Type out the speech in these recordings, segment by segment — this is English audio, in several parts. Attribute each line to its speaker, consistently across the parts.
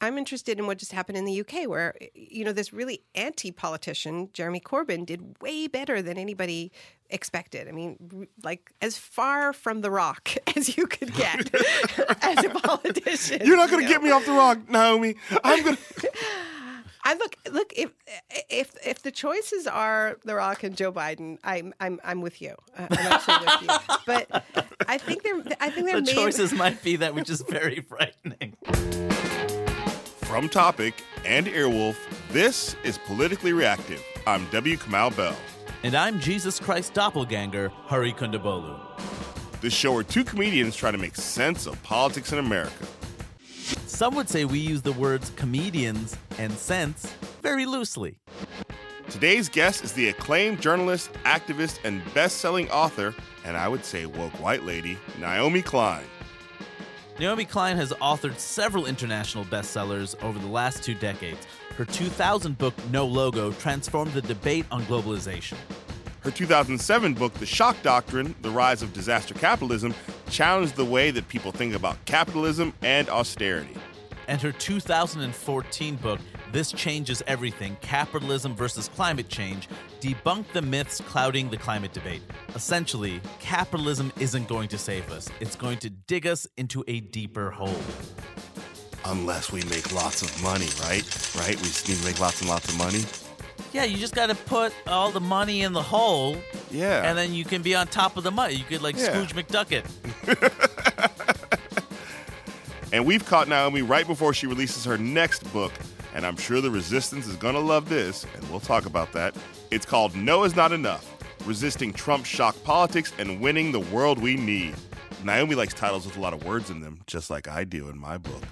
Speaker 1: I'm interested in what just happened in the UK, where eh, you know this really anti-politician Jeremy Corbyn did way better than anybody expected. I mean, like as far from the rock as you could get as a politician.
Speaker 2: You're not going to you know? get me off the rock, Naomi. I'm going to.
Speaker 1: I look look if eh, if if the choices are The Rock and Joe Biden, I'm I'm I'm with you. Uh, I'm actually with you. But I think they're I think they're
Speaker 3: the choices might be that which is very frightening.
Speaker 2: From Topic and Earwolf, this is Politically Reactive. I'm W. Kamau Bell.
Speaker 3: And I'm Jesus Christ Doppelganger, Hari Kondabolu.
Speaker 2: This show where two comedians try to make sense of politics in America.
Speaker 3: Some would say we use the words comedians and sense very loosely.
Speaker 2: Today's guest is the acclaimed journalist, activist, and best selling author, and I would say woke white lady, Naomi Klein.
Speaker 3: Naomi Klein has authored several international bestsellers over the last two decades. Her 2000 book, No Logo, transformed the debate on globalization.
Speaker 2: Her 2007 book, The Shock Doctrine The Rise of Disaster Capitalism, challenged the way that people think about capitalism and austerity.
Speaker 3: And her 2014 book, This Changes Everything Capitalism versus Climate Change, debunk the myths clouding the climate debate. Essentially, capitalism isn't going to save us, it's going to dig us into a deeper hole
Speaker 2: unless we make lots of money, right? Right? We just need to make lots and lots of money.
Speaker 3: Yeah, you just got to put all the money in the hole.
Speaker 2: Yeah.
Speaker 3: And then you can be on top of the money. You could like yeah. Scrooge McDuck
Speaker 2: it. and we've caught Naomi right before she releases her next book. And I'm sure the resistance is going to love this, and we'll talk about that. It's called No Is Not Enough Resisting Trump's Shock Politics and Winning the World We Need. Naomi likes titles with a lot of words in them, just like I do in my book.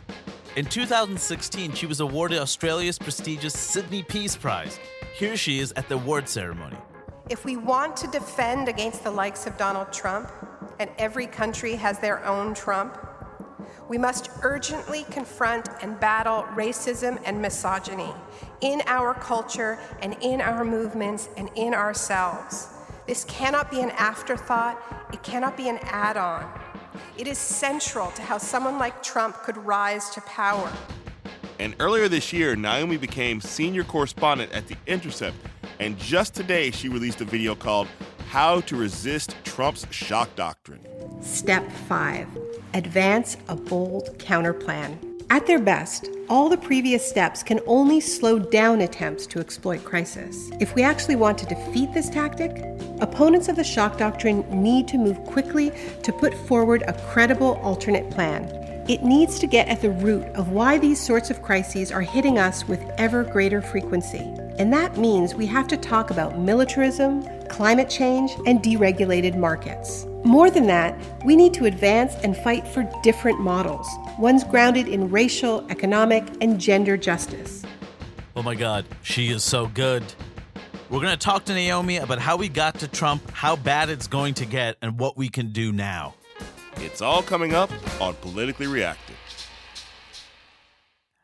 Speaker 3: In 2016, she was awarded Australia's prestigious Sydney Peace Prize. Here she is at the award ceremony.
Speaker 1: If we want to defend against the likes of Donald Trump, and every country has their own Trump, we must urgently confront and battle racism and misogyny in our culture and in our movements and in ourselves. This cannot be an afterthought, it cannot be an add on. It is central to how someone like Trump could rise to power.
Speaker 2: And earlier this year, Naomi became senior correspondent at The Intercept. And just today, she released a video called How to Resist Trump's Shock Doctrine.
Speaker 1: Step 5 Advance a bold counterplan. At their best, all the previous steps can only slow down attempts to exploit crisis. If we actually want to defeat this tactic, opponents of the shock doctrine need to move quickly to put forward a credible alternate plan it needs to get at the root of why these sorts of crises are hitting us with ever greater frequency. And that means we have to talk about militarism, climate change, and deregulated markets. More than that, we need to advance and fight for different models, ones grounded in racial, economic, and gender justice.
Speaker 3: Oh my God, she is so good. We're going to talk to Naomi about how we got to Trump, how bad it's going to get, and what we can do now.
Speaker 2: It's all coming up on Politically Reactive.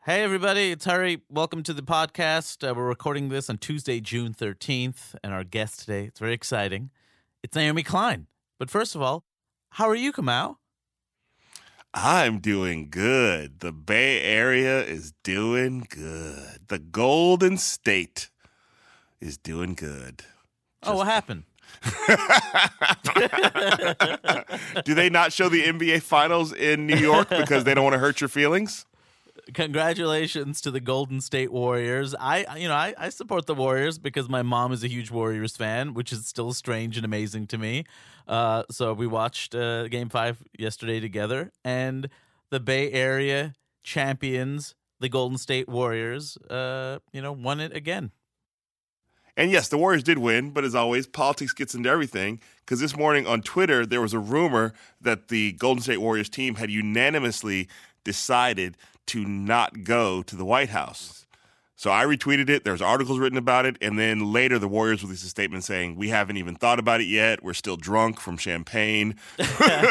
Speaker 3: Hey, everybody, it's Hari. Welcome to the podcast. Uh, we're recording this on Tuesday, June 13th, and our guest today, it's very exciting. It's Naomi Klein. But first of all, how are you, Kamau?
Speaker 2: I'm doing good. The Bay Area is doing good. The Golden State is doing good. Just
Speaker 3: oh, what happened?
Speaker 2: Do they not show the NBA Finals in New York because they don't want to hurt your feelings?
Speaker 3: Congratulations to the Golden State Warriors. I, you know, I, I support the Warriors because my mom is a huge Warriors fan, which is still strange and amazing to me. Uh, so we watched uh, Game Five yesterday together, and the Bay Area champions, the Golden State Warriors, uh, you know, won it again.
Speaker 2: And yes, the Warriors did win, but as always, politics gets into everything. Because this morning on Twitter, there was a rumor that the Golden State Warriors team had unanimously decided to not go to the White House. So I retweeted it. There's articles written about it, and then later the Warriors released a statement saying we haven't even thought about it yet. We're still drunk from champagne.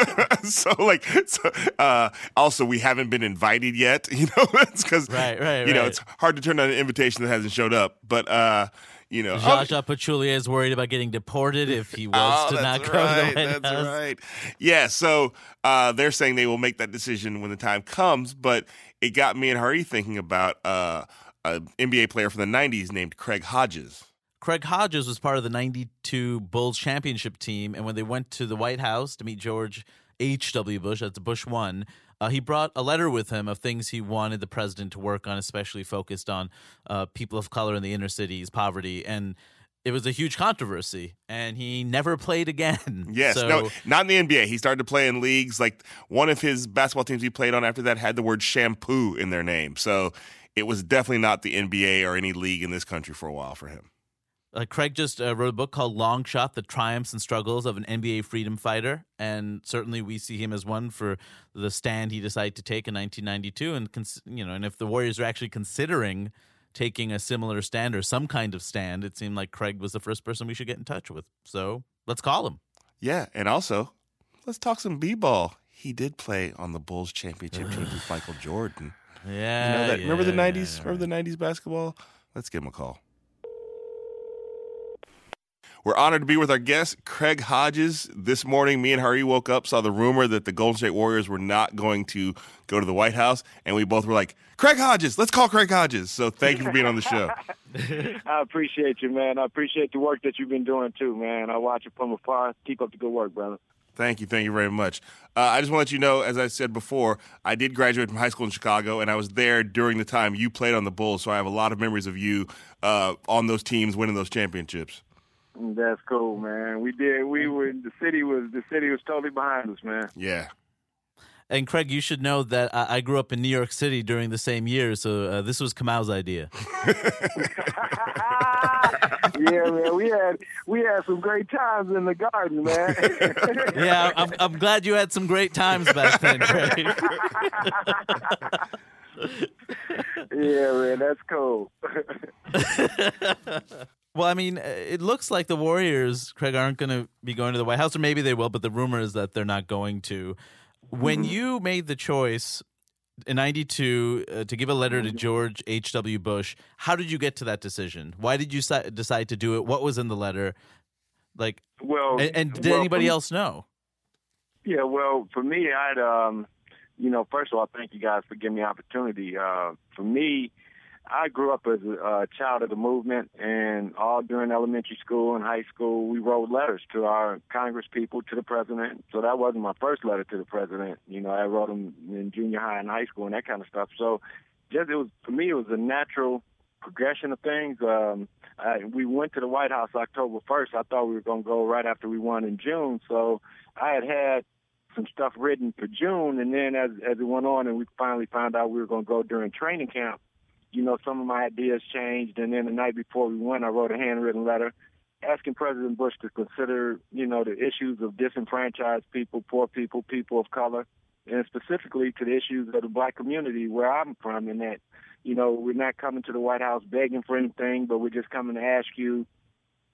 Speaker 2: so like, so, uh, also we haven't been invited yet. You know, it's because
Speaker 3: right, right,
Speaker 2: you know it's hard to turn down an invitation that hasn't showed up. But uh, You know,
Speaker 3: Zaza Pachulia is worried about getting deported if he was
Speaker 2: oh,
Speaker 3: to not go
Speaker 2: right,
Speaker 3: to the White
Speaker 2: That's
Speaker 3: House.
Speaker 2: right. Yeah, so uh, they're saying they will make that decision when the time comes, but it got me and Hari thinking about uh, an NBA player from the 90s named Craig Hodges.
Speaker 3: Craig Hodges was part of the 92 Bulls championship team. And when they went to the White House to meet George H.W. Bush, that's Bush 1, uh, he brought a letter with him of things he wanted the president to work on, especially focused on uh, people of color in the inner cities, poverty. And it was a huge controversy, and he never played again.
Speaker 2: Yes,
Speaker 3: so,
Speaker 2: no, not in the NBA. He started to play in leagues. Like one of his basketball teams he played on after that had the word shampoo in their name. So it was definitely not the NBA or any league in this country for a while for him.
Speaker 3: Uh, Craig just uh, wrote a book called Long Shot The Triumphs and Struggles of an NBA Freedom Fighter. And certainly we see him as one for the stand he decided to take in 1992. And, cons- you know, and if the Warriors are actually considering taking a similar stand or some kind of stand, it seemed like Craig was the first person we should get in touch with. So let's call him.
Speaker 2: Yeah, and also let's talk some b-ball. He did play on the Bulls championship team with Michael Jordan.
Speaker 3: Yeah.
Speaker 2: You know that?
Speaker 3: yeah,
Speaker 2: remember the
Speaker 3: yeah,
Speaker 2: '90s?
Speaker 3: yeah.
Speaker 2: Remember the '90s basketball? Let's give him a call. We're honored to be with our guest, Craig Hodges. This morning, me and Hari woke up, saw the rumor that the Golden State Warriors were not going to go to the White House, and we both were like, Craig Hodges, let's call Craig Hodges. So thank you for being on the show.
Speaker 4: I appreciate you, man. I appreciate the work that you've been doing too, man. I watch it from afar. Keep up the good work, brother.
Speaker 2: Thank you. Thank you very much. Uh, I just want to let you know, as I said before, I did graduate from high school in Chicago, and I was there during the time you played on the Bulls, so I have a lot of memories of you uh, on those teams winning those championships.
Speaker 4: That's cool, man. We did. We were. The city was. The city was totally behind us, man.
Speaker 2: Yeah.
Speaker 3: And Craig, you should know that I, I grew up in New York City during the same year. So uh, this was Kamau's idea.
Speaker 4: yeah, man. We had we had some great times in the garden, man.
Speaker 3: yeah, I'm, I'm glad you had some great times back then, Craig.
Speaker 4: yeah, man. That's cool.
Speaker 3: Well, I mean, it looks like the Warriors, Craig, aren't going to be going to the White House, or maybe they will, but the rumor is that they're not going to. When you made the choice in 92 uh, to give a letter to George H.W. Bush, how did you get to that decision? Why did you si- decide to do it? What was in the letter? Like,
Speaker 4: well,
Speaker 3: and, and did
Speaker 4: well,
Speaker 3: anybody
Speaker 4: for-
Speaker 3: else know?
Speaker 4: Yeah, well, for me, I'd, um, you know, first of all, thank you guys for giving me the opportunity. Uh, for me, I grew up as a child of the movement, and all during elementary school and high school, we wrote letters to our Congress people, to the president. So that wasn't my first letter to the president. You know, I wrote them in junior high and high school and that kind of stuff. So just it was for me, it was a natural progression of things. Um, I, we went to the White House October 1st. I thought we were going to go right after we won in June. So I had had some stuff written for June, and then as as it went on, and we finally found out we were going to go during training camp. You know, some of my ideas changed, and then the night before we went, I wrote a handwritten letter asking President Bush to consider, you know, the issues of disenfranchised people, poor people, people of color, and specifically to the issues of the black community where I'm from, and that, you know, we're not coming to the White House begging for anything, but we're just coming to ask you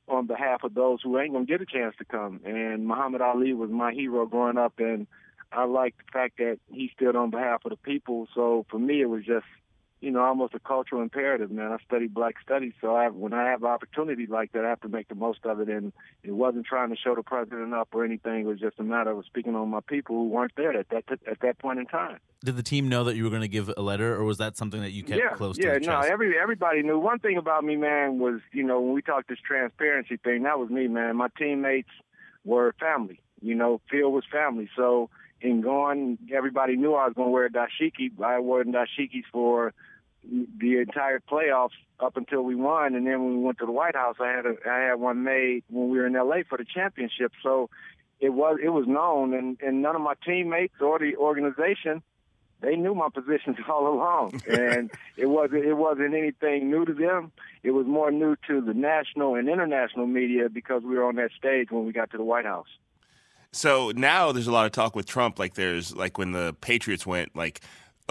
Speaker 4: on behalf of those who ain't gonna get a chance to come. And Muhammad Ali was my hero growing up, and I like the fact that he stood on behalf of the people. So for me, it was just, you know, almost a cultural imperative, man. I studied black studies, so I, when I have opportunity like that, I have to make the most of it. And it wasn't trying to show the president up or anything. It was just a matter of speaking on my people who weren't there at that at that point in time.
Speaker 3: Did the team know that you were going to give a letter, or was that something that you kept
Speaker 4: yeah,
Speaker 3: close
Speaker 4: yeah,
Speaker 3: to the
Speaker 4: no,
Speaker 3: chest?
Speaker 4: every everybody knew. One thing about me, man, was you know when we talked this transparency thing, that was me, man. My teammates were family. You know, Phil was family. So in going, everybody knew I was going to wear a dashiki. I wore dashikis for the entire playoffs up until we won, and then when we went to the White House, I had a I had one made when we were in L.A. for the championship. So it was it was known, and and none of my teammates or the organization they knew my positions all along, and it wasn't it wasn't anything new to them. It was more new to the national and international media because we were on that stage when we got to the White House.
Speaker 2: So now there's a lot of talk with Trump. Like there's like when the Patriots went, like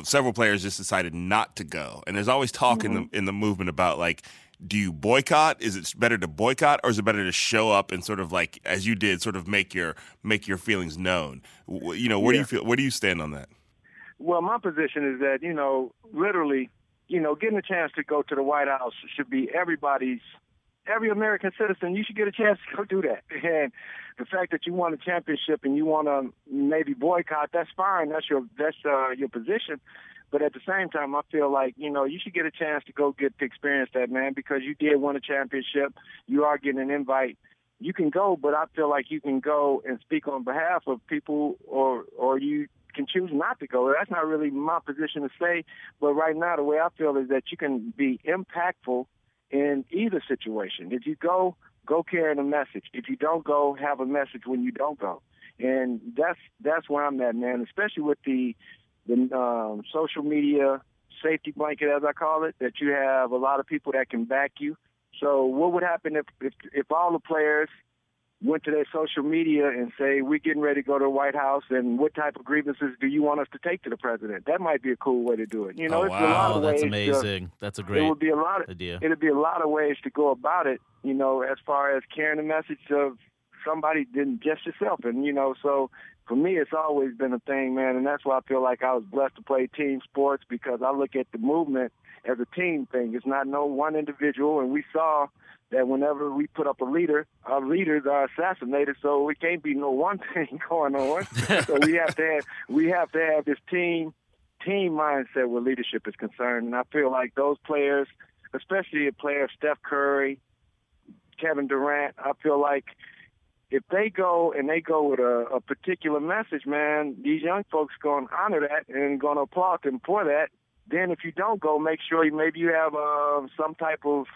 Speaker 2: several players just decided not to go, and there's always talk
Speaker 4: Mm-hmm.
Speaker 2: in the in the movement about like. Do you boycott? Is it better to boycott, or is it better to show up and sort of like, as you did, sort of make your make your feelings known? You know, where do you feel? Where do you stand on that?
Speaker 4: Well, my position is that, you know, literally, you know, getting a chance to go to the White House should be everybody's every American citizen, you should get a chance to go do that. And the fact that you won a championship and you want to maybe boycott, that's fine. That's your that's uh, your position. But at the same time, I feel like you know you should get a chance to go get to experience that, man, because you did win a championship. You are getting an invite. You can go, but I feel like you can go and speak on behalf of people, or or you can choose not to go. That's not really my position to say. But right now, the way I feel is that you can be impactful in either situation. If you go, go carrying a message. If you don't go, have a message when you don't go. And that's that's where I'm at, man. Especially with the the um, social media safety blanket, as I call it, that you have a lot of people that can back you. So what would happen if if, if all the players went to their social media and say, we're getting ready to go to the White House, and what type of grievances do you want us to take to the president? That might be a cool way to do it. You know,
Speaker 3: oh,
Speaker 4: it's
Speaker 3: wow.
Speaker 4: a lot of
Speaker 3: That's amazing.
Speaker 4: To,
Speaker 3: That's a great
Speaker 4: it would be a lot of,
Speaker 3: idea.
Speaker 4: It'd be a lot of ways to go about it, you know, as far as carrying a message of somebody than just yourself. And, you know, so for me, it's always been a thing, man. And that's why I feel like I was blessed to play team sports because I look at the movement as a team thing. It's not no one individual. And we saw that whenever we put up a leader, our leaders are assassinated. So we can't be no one thing going on. so we have to have we have to have this team team mindset where leadership is concerned. And I feel like those players, especially a player Steph Curry, Kevin Durant, I feel like if they go and they go with a, a particular message, man, these young folks going to honor that and going to applaud them for that. Then if you don't go, make sure you, maybe you have uh, some type of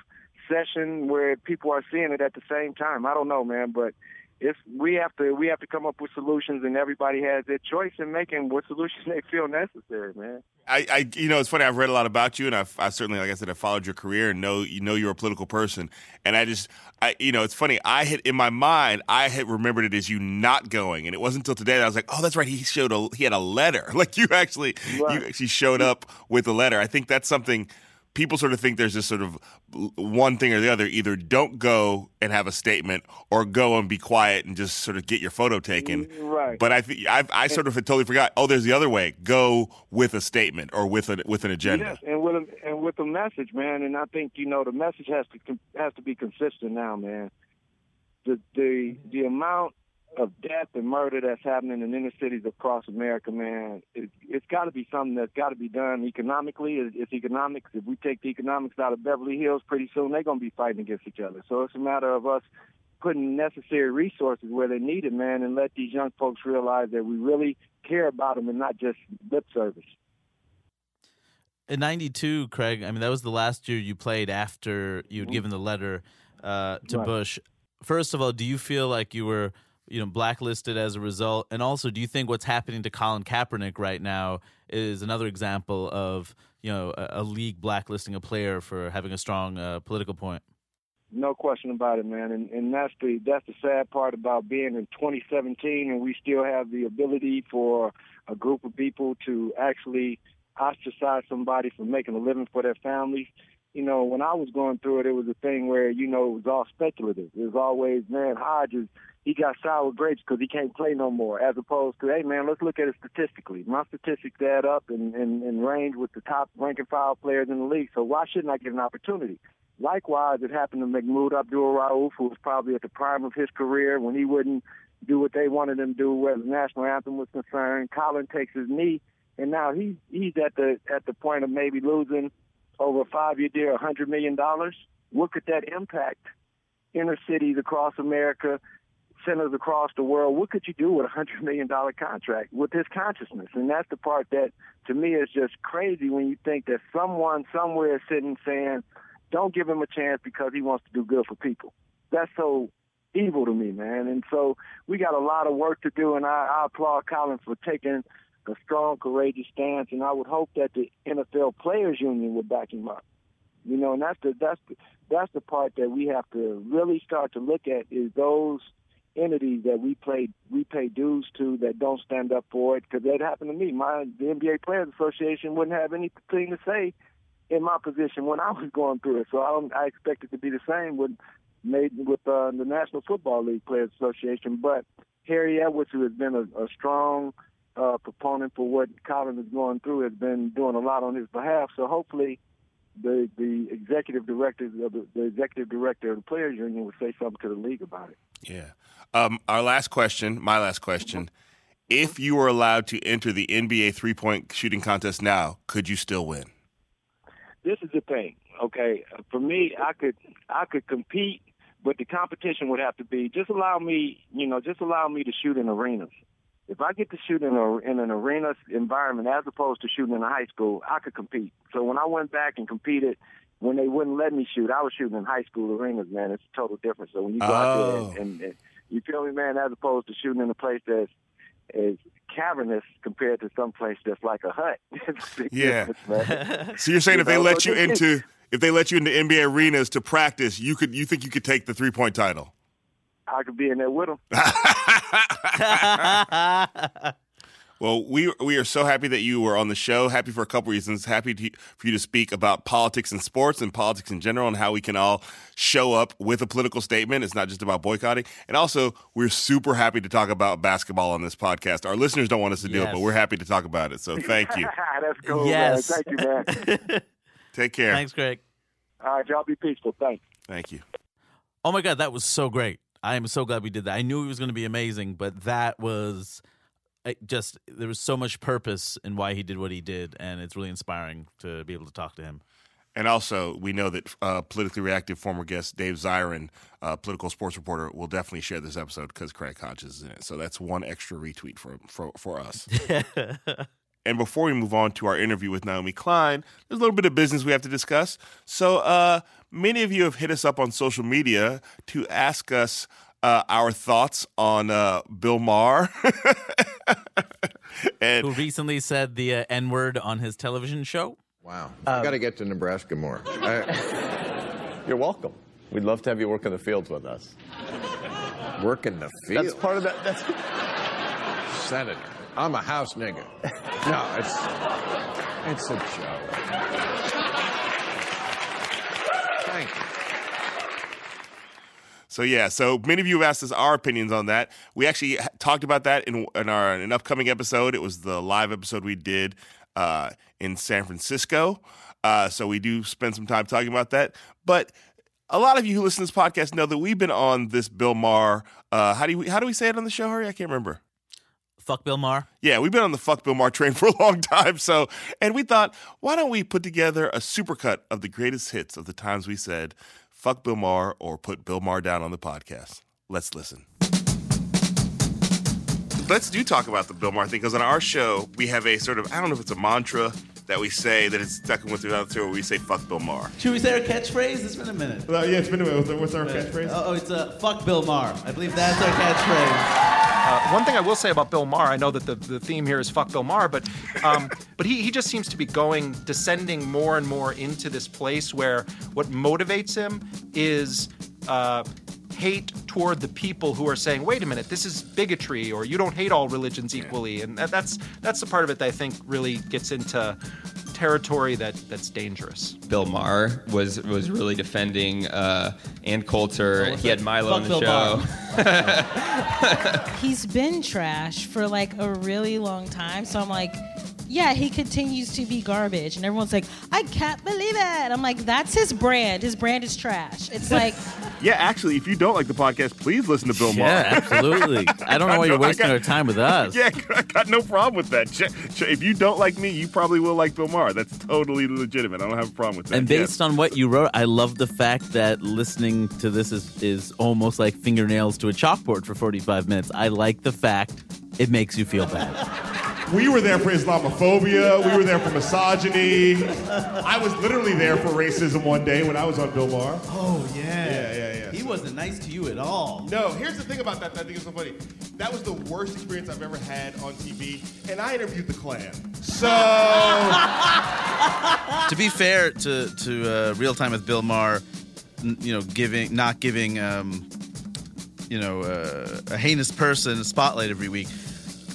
Speaker 4: session where people are seeing it at the same time. I don't know, man, but it's we have to we have to come up with solutions, and everybody has their choice in making what solutions they feel necessary, man.
Speaker 2: I, I, you know, it's funny. I've read a lot about you, and I've, I certainly, like I said, I followed your career and know you know you're a political person. And I just, I, you know, it's funny. I had in my mind, I had remembered it as you not going, and it wasn't until today that I was like, oh, that's right. He showed a, he had a letter. Like you actually, right. you actually showed up with a letter. I think that's something people sort of think there's just sort of one thing or the other. Either don't go and have a statement, or go and be quiet and just sort of get your photo taken.
Speaker 4: Right.
Speaker 2: But I think I, I sort of totally forgot. Oh, there's the other way. Go with a statement or with a with an agenda.
Speaker 4: Yes, and with a, and with a message, man. And I think you know the message has to has to be consistent now, man. The the the amount of death and murder that's happening in inner cities across America, man, it, it's got to be something that's got to be done economically. It's, it's economics. If we take the economics out of Beverly Hills, pretty soon they're going to be fighting against each other. So it's a matter of us putting necessary resources where they need it, man, and let these young folks realize that we really care about them and not just lip service.
Speaker 3: In '92, Craig, I mean, that was the last year you played after you'd mm-hmm. given the letter uh, to
Speaker 4: right.
Speaker 3: Bush. First of all, do you feel like you were – you know blacklisted as a result? And also, do you think what's happening to Colin Kaepernick right now is another example of you know a, a league blacklisting a player for having a strong uh, political point?
Speaker 4: No question about it, man. And and that's the that's the sad part about being in 2017 and we still have the ability for a group of people to actually ostracize somebody from making a living for their families you know, when I was going through it, it was a thing where, you know, it was all speculative. It was always, man, Hodges he got sour grapes because he can't play no more, as opposed to, hey, man, let's look at it statistically. My statistics add up and, and, and range with the top ranking foul players in the league, so why shouldn't I get an opportunity? Likewise, it happened to Mahmoud Abdul-Rauf, who was probably at the prime of his career when he wouldn't do what they wanted him to do where the national anthem was concerned. Colin takes his knee, and now he, he's at the at the point of maybe losing over a five-year deal, $100 million. What could that impact inner cities across America centers across the world, what could you do with a hundred million dollar contract with this consciousness? And that's the part that to me is just crazy when you think that someone somewhere is sitting saying, Don't give him a chance because he wants to do good for people. That's so evil to me, man. And so we got a lot of work to do and I, I applaud Colin for taking a strong, courageous stance and I would hope that the NFL players union would back him up. You know, and that's the that's the that's the part that we have to really start to look at is those entities that we play we pay dues to that don't stand up for it because that happened to me. My the NBA Players Association wouldn't have anything to say in my position when I was going through it. So I I expect it to be the same with made with uh, the National Football League Players Association. But Harry Edwards, who has been a, a strong uh, proponent for what Colin is going through, has been doing a lot on his behalf. So hopefully the the executive director of the, the executive director of the players union would say something to the league about it.
Speaker 2: Yeah. Um, our last question, my last question. If you were allowed to enter the NBA three point shooting contest now, could you still win?
Speaker 4: This is the thing. Okay, for me, I could I could compete, but the competition would have to be just allow me, you know, just allow me to shoot in arenas. If I get to shoot in, a, in an arena environment as opposed to shooting in a high school, I could compete. So when I went back and competed, when they wouldn't let me shoot, I was shooting in high school arenas, man. It's a total difference. So when you go out there
Speaker 2: Oh.
Speaker 4: and, and, and you feel me, man, as opposed to shooting in a place that's is cavernous compared to some place that's like a hut. A
Speaker 2: Yeah. So you're saying
Speaker 4: You
Speaker 2: if they let
Speaker 4: so
Speaker 2: you
Speaker 4: this is-
Speaker 2: into if they let you into NBA arenas to practice, you could you think you could take the three point title?
Speaker 4: I could be in there with them.
Speaker 2: Well, we we are so happy that you were on the show. Happy for a couple reasons. Happy to, for you to speak about politics and sports and politics in general and how we can all show up with a political statement. It's not just about boycotting. And also, we're super happy to talk about basketball on this podcast. Our listeners don't want us to do it, but we're happy to talk about it. So thank you.
Speaker 4: That's cool,
Speaker 3: Yes.
Speaker 4: man. Thank you, man.
Speaker 2: Take care.
Speaker 3: Thanks, Greg.
Speaker 4: All right, y'all be peaceful. Thanks.
Speaker 2: Thank you.
Speaker 3: Oh my god, that was so great. I am so glad we did that. I knew it was going to be amazing, but that was just there was so much purpose in why he did what he did, and it's really inspiring to be able to talk to him.
Speaker 2: And also, we know that uh, politically reactive former guest Dave Zirin, uh, political sports reporter, will definitely share this episode because Craig Hodges is in it. So that's one extra retweet for for, for us. and before we move on to our interview with Naomi Klein, there's a little bit of business we have to discuss. So uh, many of you have hit us up on social media to ask us uh, our thoughts on uh, Bill Maher. and
Speaker 3: Who recently said the uh, N word on his television show?
Speaker 5: Wow. I got to get to Nebraska more. I,
Speaker 6: You're welcome. We'd love to have you work in the fields with us.
Speaker 5: work in the field.
Speaker 6: That's part of that. That's
Speaker 5: Senator. I'm a house nigga. No, it's it's a joke. Thank you.
Speaker 2: So yeah, so many of you have asked us our opinions on that. We actually talked about that in in our in an upcoming episode. It was the live episode we did uh, in San Francisco. Uh, so we do spend some time talking about that. But a lot of you who listen to this podcast know that we've been on this Bill Maher. Uh, how do we how do we say it on the show, Hari? I can't remember.
Speaker 3: Fuck Bill Maher.
Speaker 2: Yeah, we've been on the fuck Bill Maher train for a long time. So, and we thought, why don't we put together a supercut of the greatest hits of the times we said fuck Bill Maher or put Bill Maher down on the podcast? Let's listen. Let's do talk about the Bill Maher thing because on our show we have a sort of I don't know if it's a mantra that we say that it's stuck with throughout the show where we say fuck Bill Maher.
Speaker 7: Should we say our catchphrase? It's been a minute.
Speaker 8: Well, yeah, it's been a minute. What's our catchphrase?
Speaker 7: Oh, oh, it's uh, fuck Bill Maher. I believe that's our catchphrase.
Speaker 9: Uh, one thing I will say about Bill Maher, I know that the, the theme here is fuck Bill Maher, but um, but he, he just seems to be going descending more and more into this place where what motivates him is uh, hate toward the people who are saying, wait a minute, this is bigotry, or you don't hate all religions equally, and that, that's that's the part of it that I think really gets into territory that that's dangerous.
Speaker 10: Bill Maher was was really defending uh, Ann Coulter. he had Milo on the
Speaker 7: Bill
Speaker 10: show.
Speaker 11: He's been trash for like a really long time. So I'm like, yeah, he continues to be garbage. And everyone's like, I can't believe it. I'm like, that's his brand. His brand is trash. It's like,
Speaker 2: Yeah, actually, if you don't like the podcast, please listen to Bill
Speaker 3: Yeah,
Speaker 2: Maher.
Speaker 3: absolutely. I don't know why you're
Speaker 2: got-
Speaker 3: wasting our time with us.
Speaker 2: Yeah, I got no problem with that. Ch- ch- If you don't like me, you probably will like Bill Maher. That's totally legitimate. I don't have a problem with that.
Speaker 3: And based on what you wrote, I love the fact that listening to this is, is almost like fingernails to a chalkboard for 45 minutes. I like the fact it makes you feel bad.
Speaker 8: We were there for Islamophobia. We were there for misogyny. I was literally there for racism one day when I was on Bill Maher.
Speaker 7: Oh, yeah.
Speaker 8: Yeah, yeah, yeah.
Speaker 7: He wasn't nice to you at all.
Speaker 8: No, here's the thing about that that I think is so funny. That was the worst experience I've ever had on TV, and I interviewed the Klan. So
Speaker 12: to be fair to to uh, real time with Bill Maher, n- you know, giving not giving um, you know uh, a heinous person a spotlight every week.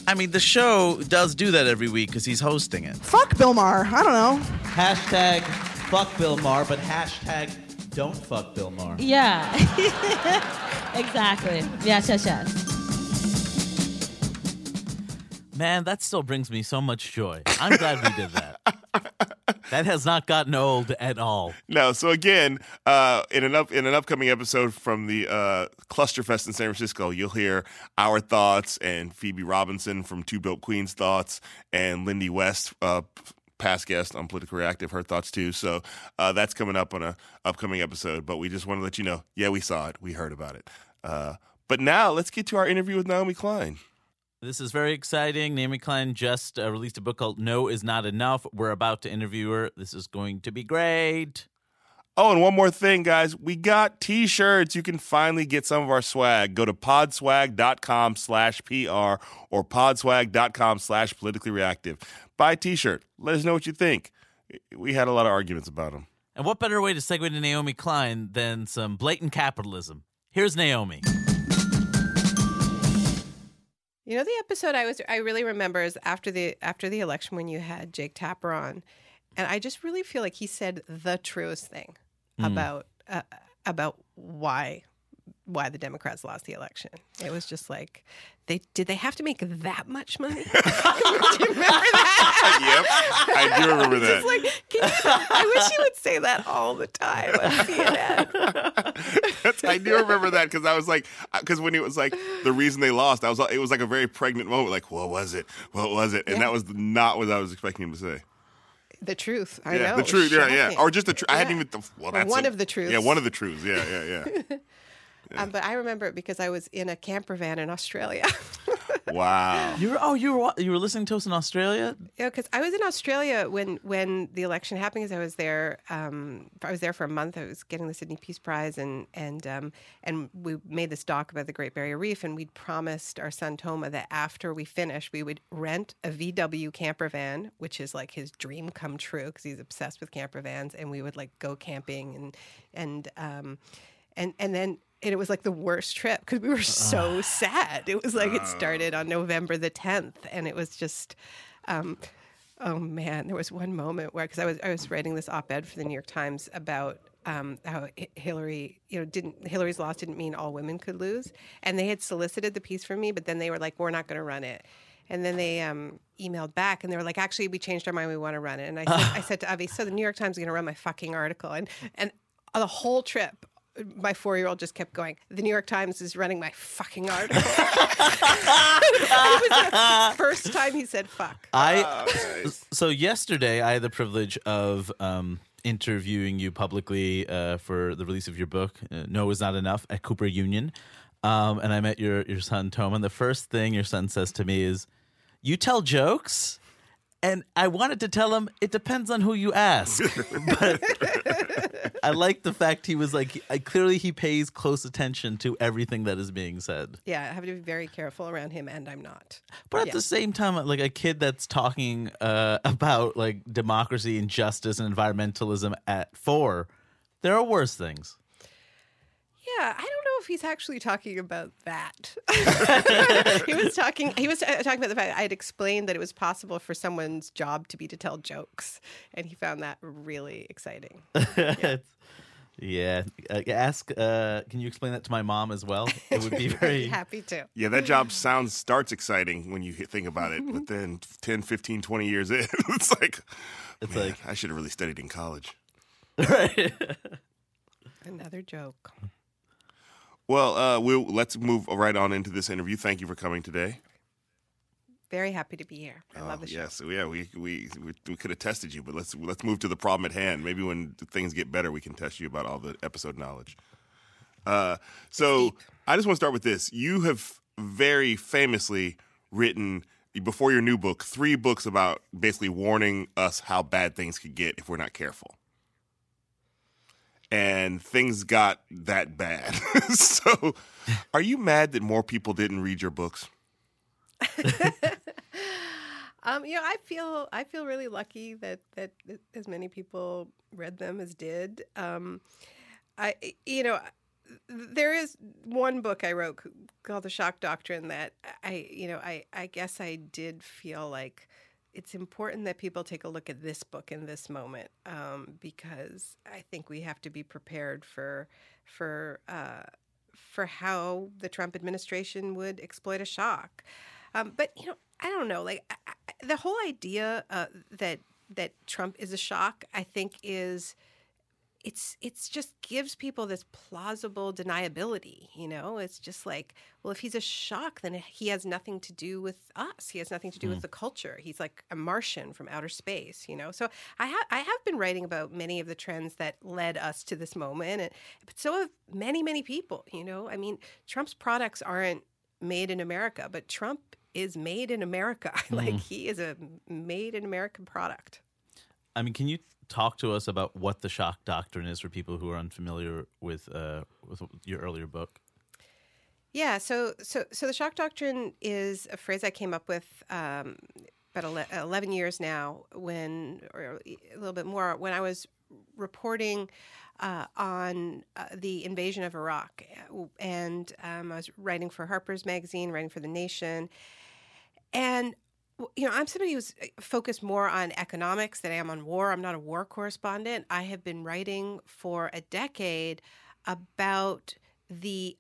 Speaker 12: I mean, the show does do that every week because he's hosting it.
Speaker 13: Fuck Bill Maher. I don't know.
Speaker 7: Hashtag fuck Bill Maher, but hashtag don't fuck Bill Maher.
Speaker 11: yeah. exactly. Yes, yes, yes.
Speaker 3: Man, that still brings me so much joy. I'm glad we did that. That has not gotten old at all.
Speaker 2: No, so again, uh, in an up in an upcoming episode from the uh, Clusterfest in San Francisco, you'll hear our thoughts and Phoebe Robinson from Two Dope Queens thoughts and Lindy West, uh, past guest on Politically Reactive, her thoughts too. So uh, that's coming up on a upcoming episode. But we just want to let you know, yeah, we saw it, we heard about it. Uh, but now let's get to our interview with Naomi Klein.
Speaker 3: This is very exciting. Naomi Klein just uh, released a book called No Is Not Enough. We're about to interview her. This is going to be great.
Speaker 2: Oh, and one more thing, guys. We got t-shirts. You can finally get some of our swag. Go to podswag.com slash PR or podswag.com slash politically reactive. Buy a t-shirt. Let us know what you think. We had a lot of arguments about them.
Speaker 3: And what better way to segue to Naomi Klein than some blatant capitalism? Here's Naomi.
Speaker 1: You know the episode I was I really remember is after the after the election when you had Jake Tapper on, and I just really feel like he said the truest thing
Speaker 3: Mm.
Speaker 1: about uh, about why why the Democrats lost the election. It was just like they did they have to make that much money? do you remember that?
Speaker 2: yep, I do remember that.
Speaker 1: Just like, can you, I wish you would say that all the time on CNN.
Speaker 2: I do remember that because I was like, uh, because when it was like the reason they lost, I was it was like a very pregnant moment. Like, what was it? What was it? And
Speaker 1: Yeah.
Speaker 2: that was not what I was expecting him to say.
Speaker 1: The truth. I
Speaker 2: yeah,
Speaker 1: know.
Speaker 2: the truth. Yeah, yeah, or just the truth. I hadn't even. Th- well, that's
Speaker 1: one
Speaker 2: a-
Speaker 1: of the truths.
Speaker 2: Yeah, one of the truths. Yeah, yeah, yeah.
Speaker 1: Um, but I remember it because I was in a camper van in Australia.
Speaker 2: wow.
Speaker 3: You were oh you were you were listening to us in Australia.
Speaker 1: Yeah, because I was in Australia when when the election happened. Because I was there, um, I was there for a month. I was getting the Sydney Peace Prize, and and um, and we made this doc about the Great Barrier Reef, and we'd promised our son Toma that after we finished, we would rent a VW camper van, which is like his dream come true because he's obsessed with camper vans, and we would like go camping and and um, and and then. And it was like the worst trip because we were so sad. It was like it started on November the 10th, and it was just, um, Oh man, there was one moment where because I was I was writing this op-ed for the New York Times about um, how Hillary, you know, didn't Hillary's loss didn't mean all women could lose, and they had solicited the piece for me, but then they were like, we're not going to run it, and then they um, emailed back and they were like, actually, we changed our mind, we want to run it, and I said, I said to Avi, so the New York Times is going to run my fucking article, and and the whole trip. My four-year-old just kept going. The New York Times is running my fucking article. it was the first time he said "fuck."
Speaker 3: I so yesterday I had the privilege of um, interviewing you publicly uh, for the release of your book. Uh, no is not enough at Cooper Union, um, and I met your your son Tom. And the first thing your son says to me is, "You tell jokes." And I wanted to tell him it depends on who you ask, but I like the fact he was like, I, clearly he pays close attention to everything that is being said.
Speaker 1: Yeah, I have to be very careful around him, and I'm not.
Speaker 3: But at
Speaker 1: Yeah.
Speaker 3: the same time, like a kid that's talking uh, about like democracy and justice and environmentalism at four, there are worse things.
Speaker 1: Yeah, I don't know if he's actually talking about that. he was talking. He was uh, talking about the fact I had explained that it was possible for someone's job to be to tell jokes, and he found that really exciting.
Speaker 3: Yeah. Uh, ask. Uh, can you explain that to my mom as well? It would be very.
Speaker 1: happy to.
Speaker 2: Yeah, that job sounds starts exciting when you think about it, but then 10, 15, 20 years in, it's like
Speaker 3: it's
Speaker 2: man,
Speaker 3: like
Speaker 2: I should have really studied in college.
Speaker 3: right.
Speaker 1: Another joke.
Speaker 2: Well, uh, we'll let's move right on into this interview. Thank you for coming today.
Speaker 1: Very happy to be here. I love the show.
Speaker 2: Yes, yeah, we, we we we could have tested you, but let's let's move to the problem at hand. Maybe when things get better, we can test you about all the episode knowledge. Uh, so I just want to start with this. You have very famously written before your new book three books about basically warning us how bad things could get if we're not careful. And things got that bad. so, are you mad that more people didn't read your books?
Speaker 1: Um, you know, I feel I feel really lucky that that as many people read them as did. Um, I, you know, there is one book I wrote called The Shock Doctrine that I, you know, I I guess I did feel like it's important that people take a look at this book in this moment um, because I think we have to be prepared for for uh, for how the Trump administration would exploit a shock. Um, but you know, I don't know. Like I, I, the whole idea uh, that that Trump is a shock, I think is it's it's just gives people this plausible deniability you know? It's just like well if he's a shock then he has nothing to do with us. He has nothing to do with
Speaker 13: Mm.
Speaker 1: the culture. He's like a martian from outer space you know? So i have i have been writing about many of the trends that led us to this moment and but so have many many people you know? I mean trump's products aren't made in america but trump is made in america. Like
Speaker 3: Mm.
Speaker 1: he is a made in american product.
Speaker 3: I mean, can you talk to us about what the shock doctrine is for people who are unfamiliar with uh, with your earlier book?
Speaker 1: Yeah, so so so the shock doctrine is a phrase I came up with um, about ele- eleven years now, when or a little bit more when I was reporting uh, on uh, the invasion of Iraq, and um, I was writing for Harper's Magazine, writing for The Nation, and you know, I'm somebody who's uh, focused more on economics than I am on war. I'm not a war correspondent. I have been writing for a decade about the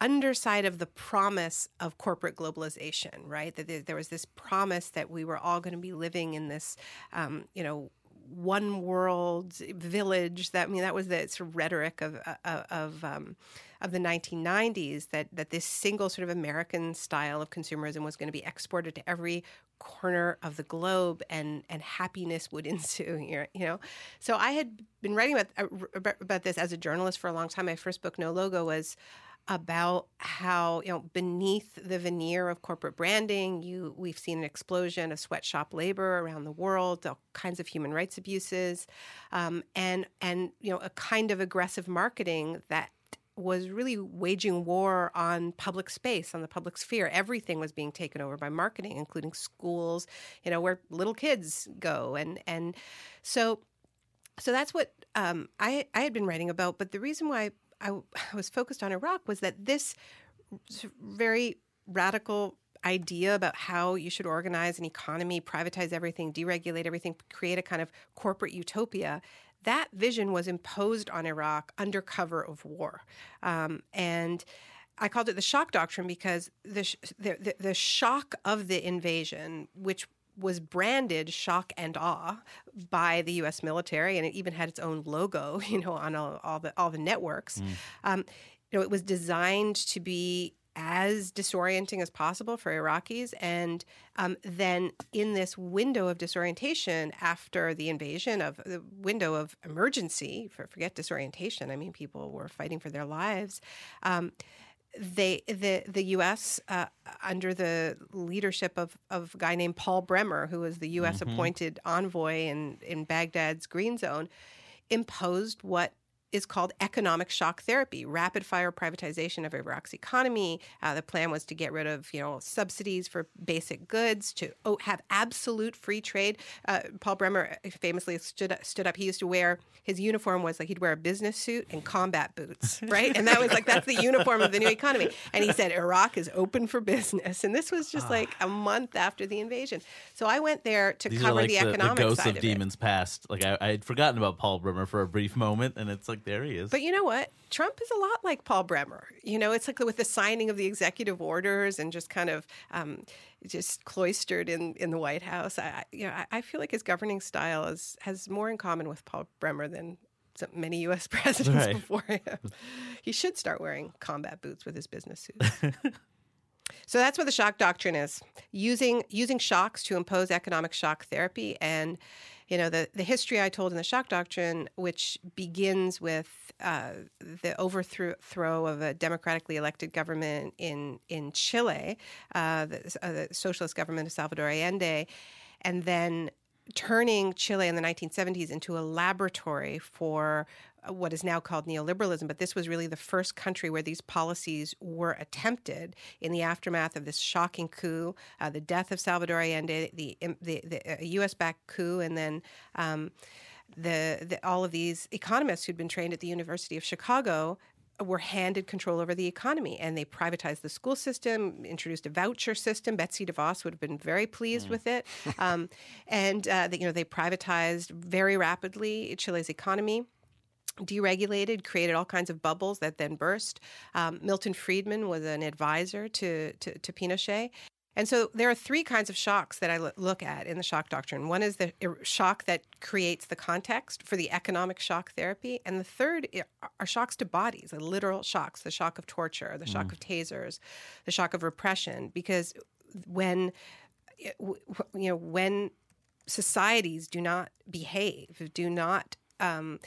Speaker 1: underside of the promise of corporate globalization, right? That there, there was this promise that we were all going to be living in this, um, you know, one world village. That I mean, that was the sort of rhetoric of of of, um, of the 1990s. That that this single sort of American style of consumerism was going to be exported to every corner of the globe, and and happiness would ensue. here, You know, so I had been writing about uh, about- about this as a journalist for a long time. My first book, No Logo, was about how you know beneath the veneer of corporate branding you we've seen an explosion of sweatshop labor around the world all kinds of human rights abuses um, and and you know a kind of aggressive marketing that was really waging war on public space on the public sphere everything was being taken over by marketing including schools you know where little kids go and and so so that's what um, I, I had been writing about. But the reason why I, I was focused on Iraq was that this very radical idea about how you should organize an economy, privatize everything, deregulate everything, create a kind of corporate utopia. That vision was imposed on Iraq under cover of war. Um, and I called it the shock doctrine because the, sh- the, the, the shock of the invasion, which was branded shock and awe by the U.S. military, and it even had its own logo, you know, on all, all the all the networks. Um, you know, it was designed to be as disorienting as possible for Iraqis, and um, then in this window of disorientation after the invasion, of the window of emergency, for forget disorientation. I mean, people were fighting for their lives. Um, they the the U.S. Uh, under the leadership of, of a guy named Paul Bremer, who was the U.S.
Speaker 13: Mhm.
Speaker 1: appointed envoy in in Baghdad's Green Zone, imposed what is called economic shock therapy, rapid fire privatization of Iraq's economy. Uh, the plan was to get rid of you know subsidies for basic goods, to oh, have absolute free trade. Uh, Paul Bremer famously stood up, stood up. He used to wear his uniform was like he'd wear a business suit and combat boots, right? And that was like that's the uniform of the new economy. And he said Iraq is open for business, and this was just like a month after the invasion. So I went there to
Speaker 3: These
Speaker 1: cover
Speaker 3: like
Speaker 1: the
Speaker 3: the,
Speaker 1: economic
Speaker 3: the ghosts
Speaker 1: side
Speaker 3: of
Speaker 1: of it.
Speaker 3: demons past. Like I, I had forgotten about Paul Bremer for a brief moment, and it's like there he is.
Speaker 1: But you know what? Trump is a lot like Paul Bremer. You know, it's like with the signing of the executive orders and just kind of um, just cloistered in, in the White House. I, I- you know, I, I feel like his governing style is, has more in common with Paul Bremer than many U.S. presidents
Speaker 3: Right.
Speaker 1: before him. He should start wearing combat boots with his business suit. So that's what the shock doctrine is: using using shocks to impose economic shock therapy. And you know the the history I told in the shock doctrine, which begins with uh, the overthrow throw of a democratically elected government in in Chile, uh, the, uh, the socialist government of Salvador Allende, and then turning Chile in the 1970s into a laboratory for uh, what is now called neoliberalism. But this was really the first country where these policies were attempted in the aftermath of this shocking coup, uh, the death of Salvador Allende, the, the, the uh, U.S. backed coup, and then. Um, the, the all of these economists who'd been trained at the University of Chicago were handed control over the economy and they privatized the school system, introduced a voucher system. Betsy DeVos would have been very pleased with it. Um, and, uh, they, you know, they privatized very rapidly Chile's economy deregulated, created all kinds of bubbles that then burst. Um, Milton Friedman was an advisor to, to, to Pinochet. And so there are three kinds of shocks that I look at in the shock doctrine. One is the shock that creates the context for the economic shock therapy, and the third are shocks to bodies, the literal shocks, the shock of torture, the shock
Speaker 13: Mm.
Speaker 1: of tasers, the shock of repression. Because when it- w- w- you know when societies do not behave, do not um,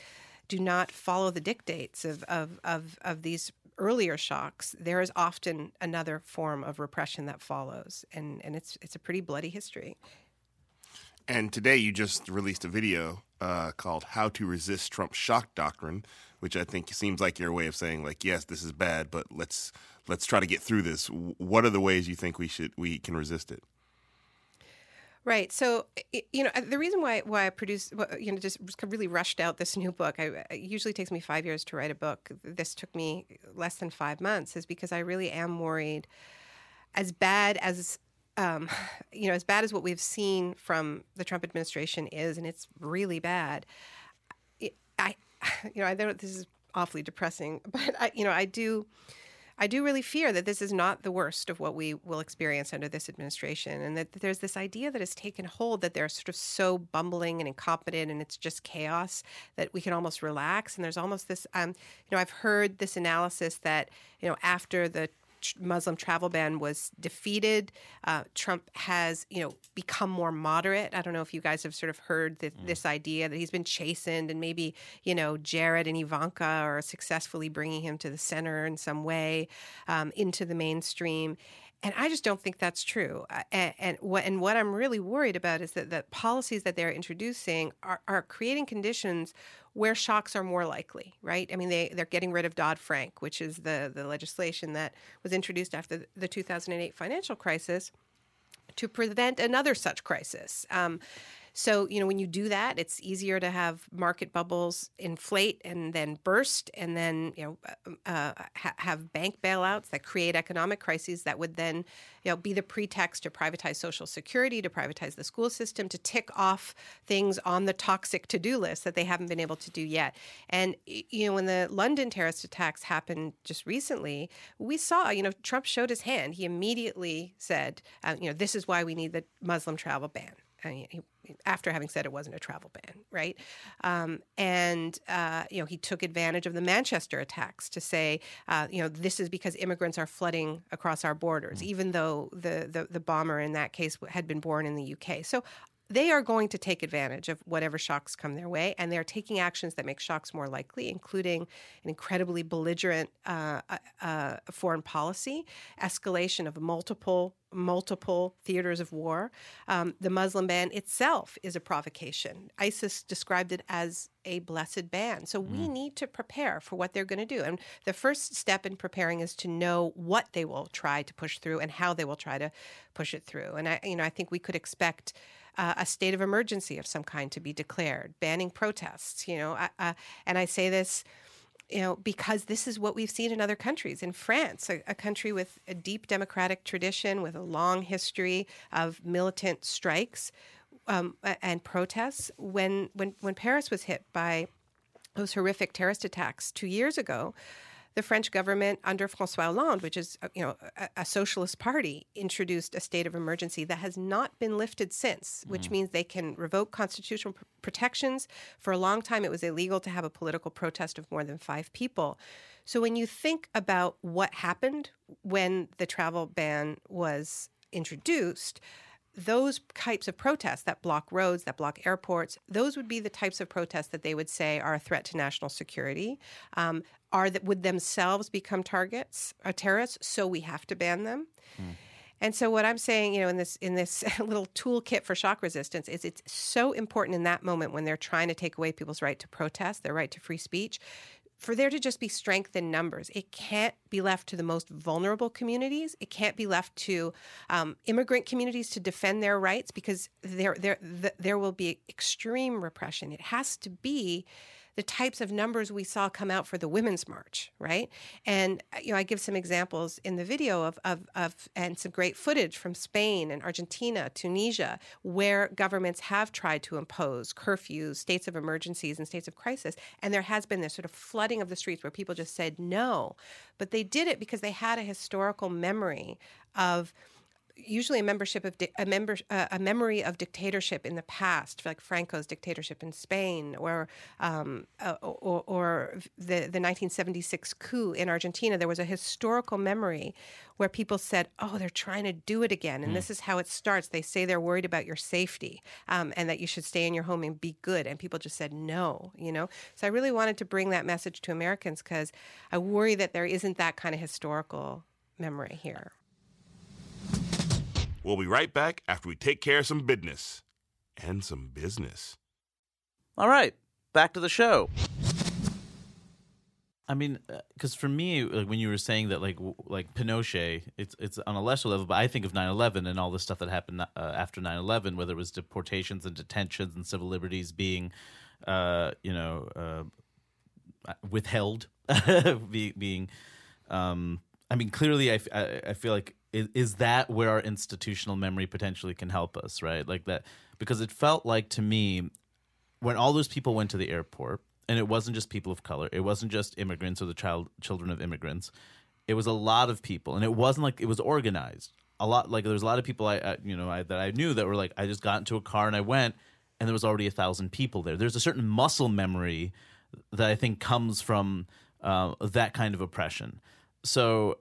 Speaker 1: do not follow the dictates of, of, of, of these earlier shocks, there is often another form of repression that follows, and, and it's it's a pretty bloody history.
Speaker 2: And today you just released a video uh, called "How to Resist Trump's Shock Doctrine," which I think seems like your way of saying, like, yes, this is bad, but let's let's try to get through this. What are the ways you think we should we can resist it?
Speaker 1: Right. So, you know, the reason why why I produce, you know, just really rushed out this new book. I, it usually takes me five years to write a book. This took me less than five months, is because I really am worried. As bad as um, you know, as bad as what we've seen from the Trump administration is, and it's really bad. It, I, you know, I know this is awfully depressing, but I, you know, I do. I do really fear that this is not the worst of what we will experience under this administration, and that there's this idea that has taken hold that they're sort of so bumbling and incompetent, and it's just chaos that we can almost relax. And there's almost this, um, you know, I've heard this analysis that you know after the Muslim travel ban was defeated, uh, Trump has, you know, become more moderate. I don't know if you guys have sort of heard th- this idea that he's been chastened, and maybe you know Jared and Ivanka are successfully bringing him to the center in some way, um, into the mainstream. And I just don't think that's true. Uh, And, and what and what I'm really worried about is that the policies that they're introducing are, are creating conditions where shocks are more likely, right? I mean, they they're getting rid of Dodd Frank, which is the the legislation that was introduced after the 2008 financial crisis to prevent another such crisis. Um, so, you know, when you do that, it's easier to have market bubbles inflate and then burst, and then, you know, uh, ha- have bank bailouts that create economic crises that would then, you know, be the pretext to privatize Social Security, to privatize the school system, to tick off things on the toxic to do list that they haven't been able to do yet. And, you know, when the London terrorist attacks happened just recently, we saw, you know, Trump showed his hand. He immediately said, uh, you know, this is why we need the Muslim travel ban. I mean, he, after having said it wasn't a travel ban, right? Um, and uh, you know, he took advantage of the Manchester attacks to say, uh, you know, this is because immigrants are flooding across our borders, even though the, the the bomber in that case had been born in the UK. So they are going to take advantage of whatever shocks come their way, and they're taking actions that make shocks more likely, including an incredibly belligerent uh, uh, uh, foreign policy, escalation of multiple multiple theaters of war. Um, the Muslim ban itself is a provocation. ISIS described it as a blessed ban. So we need to prepare for what they're going to do. And the first step in preparing is to know what they will try to push through and how they will try to push it through. And I, you know, I think we could expect uh, a state of emergency of some kind to be declared, banning protests. You know, I, uh, and I say this you know, because this is what we've seen in other countries. In France, a, a, country with a deep democratic tradition, with a long history of militant strikes um, and protests, when, when, when Paris was hit by those horrific terrorist attacks two years ago, the French government under François Hollande, which is you know a, a, socialist party, introduced a state of emergency that has not been lifted since, which
Speaker 13: Mm.
Speaker 1: means they can revoke constitutional pr- protections. For a long time, it was illegal to have a political protest of more than five people. So when you think about what happened when the travel ban was introduced, those types of protests that block roads, that block airports, those would be the types of protests that they would say are a threat to national security. Um, are that would themselves become targets, uh, terrorists? So we have to ban them. And so what I'm saying, you know, in this in this little toolkit for shock resistance is it's so important in that moment when they're trying to take away people's right to protest, their right to free speech, for there to just be strength in numbers. It can't be left to the most vulnerable communities. It can't be left to um, immigrant communities to defend their rights because there there th- there will be extreme repression. It has to be the types of numbers we saw come out for the women's march, right? And uh, you know, I give some examples in the video of, of, of and some great footage from Spain and Argentina, Tunisia, where governments have tried to impose curfews, states of emergencies, and states of crisis, and there has been this sort of flooding of the streets where people just said no, but they did it because they had a historical memory of usually a membership of di- a member uh, a memory of dictatorship in the past, like Franco's dictatorship in Spain, or um, uh, or, or the the 1976 coup in Argentina. There was a historical memory where people said, "Oh, they're trying to do it again," and
Speaker 13: Mm.
Speaker 1: this is how it starts. They say they're worried about your safety um, and that you should stay in your home and be good, and people just said no. You know, so I really wanted to bring that message to Americans because I worry that there isn't that kind of historical memory here.
Speaker 2: We'll be right back after we take care of some business and some business.
Speaker 12: All right, back to the show.
Speaker 3: I mean, because for me, like, when you were saying that, like, like Pinochet, it's it's on a lesser level, but I think of 9/11 and all the stuff that happened uh, after 9/11, whether it was deportations and detentions and civil liberties being, uh, you know, uh, withheld, being, um, I mean, clearly, I I feel like is, is that where our institutional memory potentially can help us, right? Like that, because it felt like to me when all those people went to the airport, and it wasn't just people of color, it wasn't just immigrants or the child children of immigrants, it was a lot of people, and it wasn't like it was organized. A lot like there was a lot of people I, I you know I, that I knew that were like I just got into a car and I went, and there was already a thousand people there. There's a certain muscle memory that I think comes from uh, that kind of oppression. So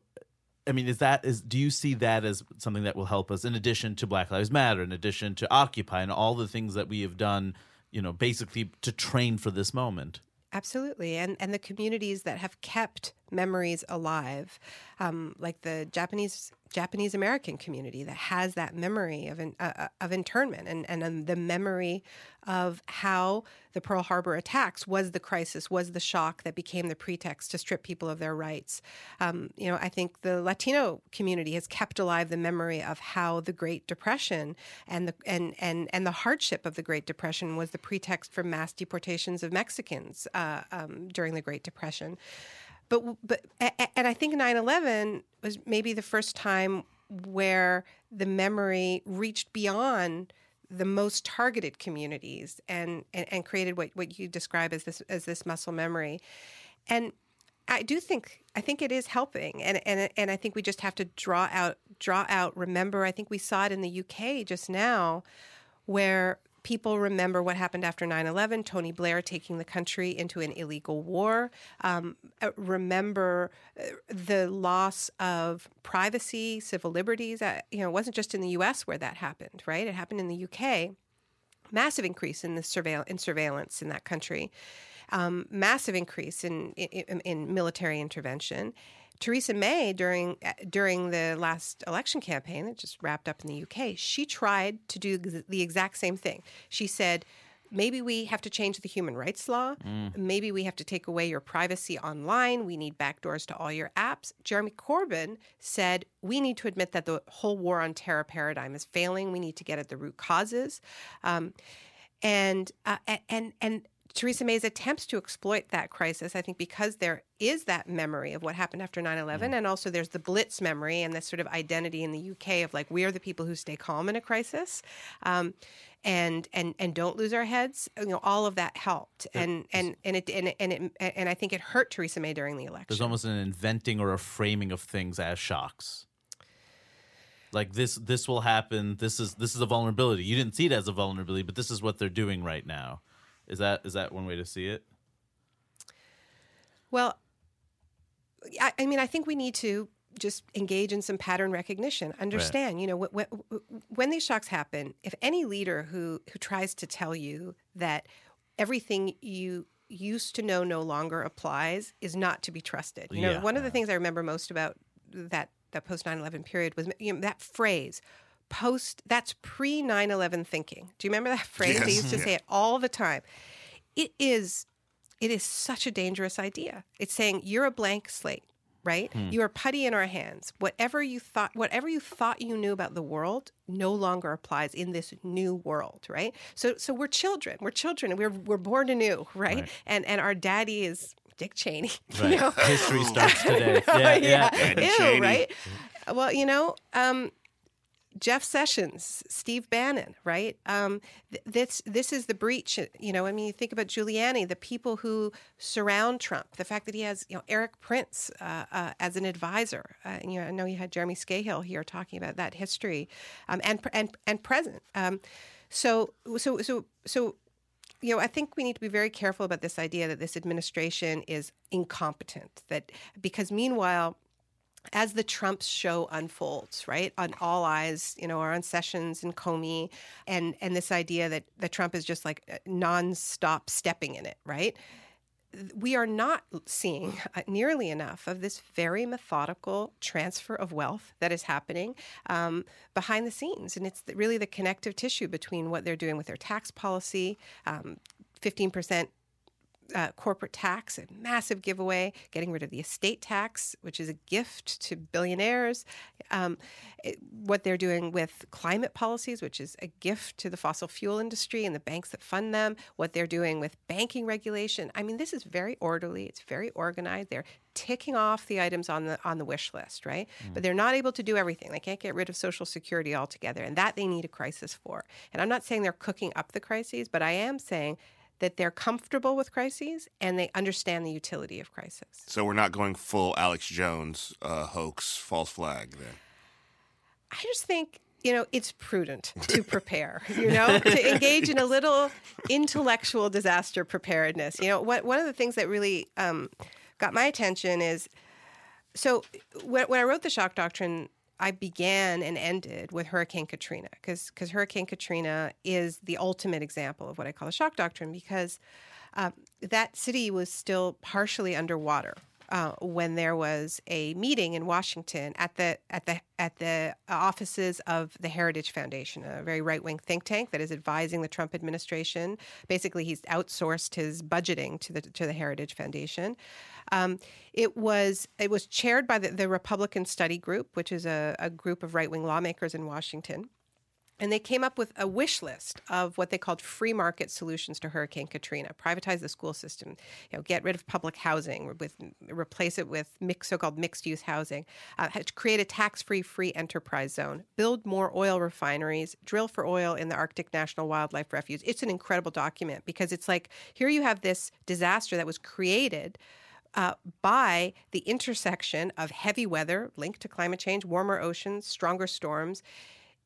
Speaker 3: I mean, is that is do you see that as something that will help us in addition to Black Lives Matter, in addition to Occupy and all the things that we have done, you know, basically to train for this moment?
Speaker 1: Absolutely, and and the communities that have kept memories alive, um, like the Japanese Japanese American community that has that memory of uh, uh, of internment and and um, the memory of how the Pearl Harbor attacks was the crisis, was the shock that became the pretext to strip people of their rights. Um, you know, I think the Latino community has kept alive the memory of how the Great Depression and the and and and the hardship of the Great Depression was the pretext for mass deportations of Mexicans uh, um, during the Great Depression. But but and I think 9/11 was maybe the first time where the memory reached beyond the most targeted communities and, and, and created what, what you describe as this as this muscle memory. And I do think I think it is helping, and and and I think we just have to draw out draw out. Remember, I think we saw it in the UK just now, where people remember what happened after 9-11 tony blair taking the country into an illegal war. Um, uh, remember uh, the loss of privacy civil liberties uh, you know it wasn't just in the us where that happened right? It happened in the uk massive increase in the surveil- in surveillance in that country. Um, massive increase in, in in military intervention Theresa May during uh, during the last election campaign that just wrapped up in the UK, she tried to do the exact same thing. She said, maybe we have to change the human rights law.
Speaker 13: Mm.
Speaker 1: Maybe we have to take away your privacy online. We need backdoors to all your apps. Jeremy Corbyn said, we need to admit that the whole war on terror paradigm is failing. We need to get at the root causes. Um, and uh, and and Theresa May's attempts to exploit that crisis, I think, because there is that memory of what happened after 9 11, and also there's the Blitz memory and this sort of identity in the UK of like, we are the people who stay calm in a crisis. Um, and, and and don't lose our heads. You know, all of that helped, and and and it and it, and, it, and I think it hurt Theresa May during the election.
Speaker 3: There's almost an inventing or a framing of things as shocks. Like this, this will happen. This is this is a vulnerability. You didn't see it as a vulnerability, but this is what they're doing right now. Is that is that one way to see it?
Speaker 1: Well, I, I mean, I think we need to just engage in some pattern recognition. Understand, you know, when, when these shocks happen, if any leader who who tries to tell you that everything you used to know no longer applies is not to be trusted. You know,
Speaker 13: Yeah.
Speaker 1: one of the uh-huh. things I remember most about that that post 9/11 period was you know, that phrase post that's pre 9/11 thinking. Do you remember that phrase? They used to
Speaker 13: Yeah.
Speaker 1: say it all the time. It is it is such a dangerous idea. It's saying you're a blank slate, right?
Speaker 13: Hmm.
Speaker 1: You are putty in our hands. Whatever you thought whatever you thought you knew about the world no longer applies in this new world, right? So so we're children. We're children and we're we're born anew, right?
Speaker 3: Right.
Speaker 1: And and our daddy is Dick Cheney. you know?
Speaker 3: History starts today. Yeah, yeah.
Speaker 2: Daddy
Speaker 1: Ew,
Speaker 2: Cheney.
Speaker 1: right? Well, you know, um, Jeff Sessions, Steve Bannon, right? Um, th- this this is the breach. You know, I mean, you think about Giuliani, the people who surround Trump, the fact that he has you know Erik Prince uh, uh, as an advisor. Uh, and, you know, I know you had Jeremy Scahill here talking about that history um, and and and present. Um, so so so so you know, I think we need to be very careful about this idea that this administration is incompetent. That because meanwhile, as the Trump show unfolds, right, on all eyes, you know, or on Sessions and Comey, and and this idea that that Trump is just like nonstop stepping in it, right? We are not seeing nearly enough of this very methodical transfer of wealth that is happening um, behind the scenes, and it's really the connective tissue between what they're doing with their tax policy, um, fifteen percent uh, corporate tax, a massive giveaway, getting rid of the estate tax, which is a gift to billionaires, um, it, what they're doing with climate policies, which is a gift to the fossil fuel industry and the banks that fund them, what they're doing with banking regulation. I mean, this is very orderly, it's very organized. They're ticking off the items on the on the wish list, right? Mm. But they're not able to do everything. They can't get rid of Social Security altogether, and that they need a crisis for. And I'm not saying they're cooking up the crises, but I am saying that they're comfortable with crises and they understand the utility of crisis.
Speaker 2: So we're not going full Alex Jones uh, hoax, false flag then.
Speaker 1: I just think you know it's prudent to prepare. You know, to engage in a little intellectual disaster preparedness. You know, what, one of the things that really um, got my attention is so when, when I wrote the shock doctrine I began and ended with Hurricane Katrina because because Hurricane Katrina is the ultimate example of what I call the shock doctrine because uh, that city was still partially underwater. Uh, when there was a meeting in Washington at the at the at the offices of the Heritage Foundation, a very right wing think tank that is advising the Trump administration. Basically, he's outsourced his budgeting to the to the Heritage Foundation. Um, it was it was chaired by the, the Republican Study Group, which is a, a group of right wing lawmakers in Washington. And they came up with a wish list of what they called free market solutions to Hurricane Katrina. Privatize the school system, you know, get rid of public housing, with replace it with mix, so-called mixed-use housing, uh, create a tax-free free enterprise zone, build more oil refineries, drill for oil in the Arctic National Wildlife Refuge. It's an incredible document because it's like here you have this disaster that was created uh, by the intersection of heavy weather linked to climate change, warmer oceans, stronger storms,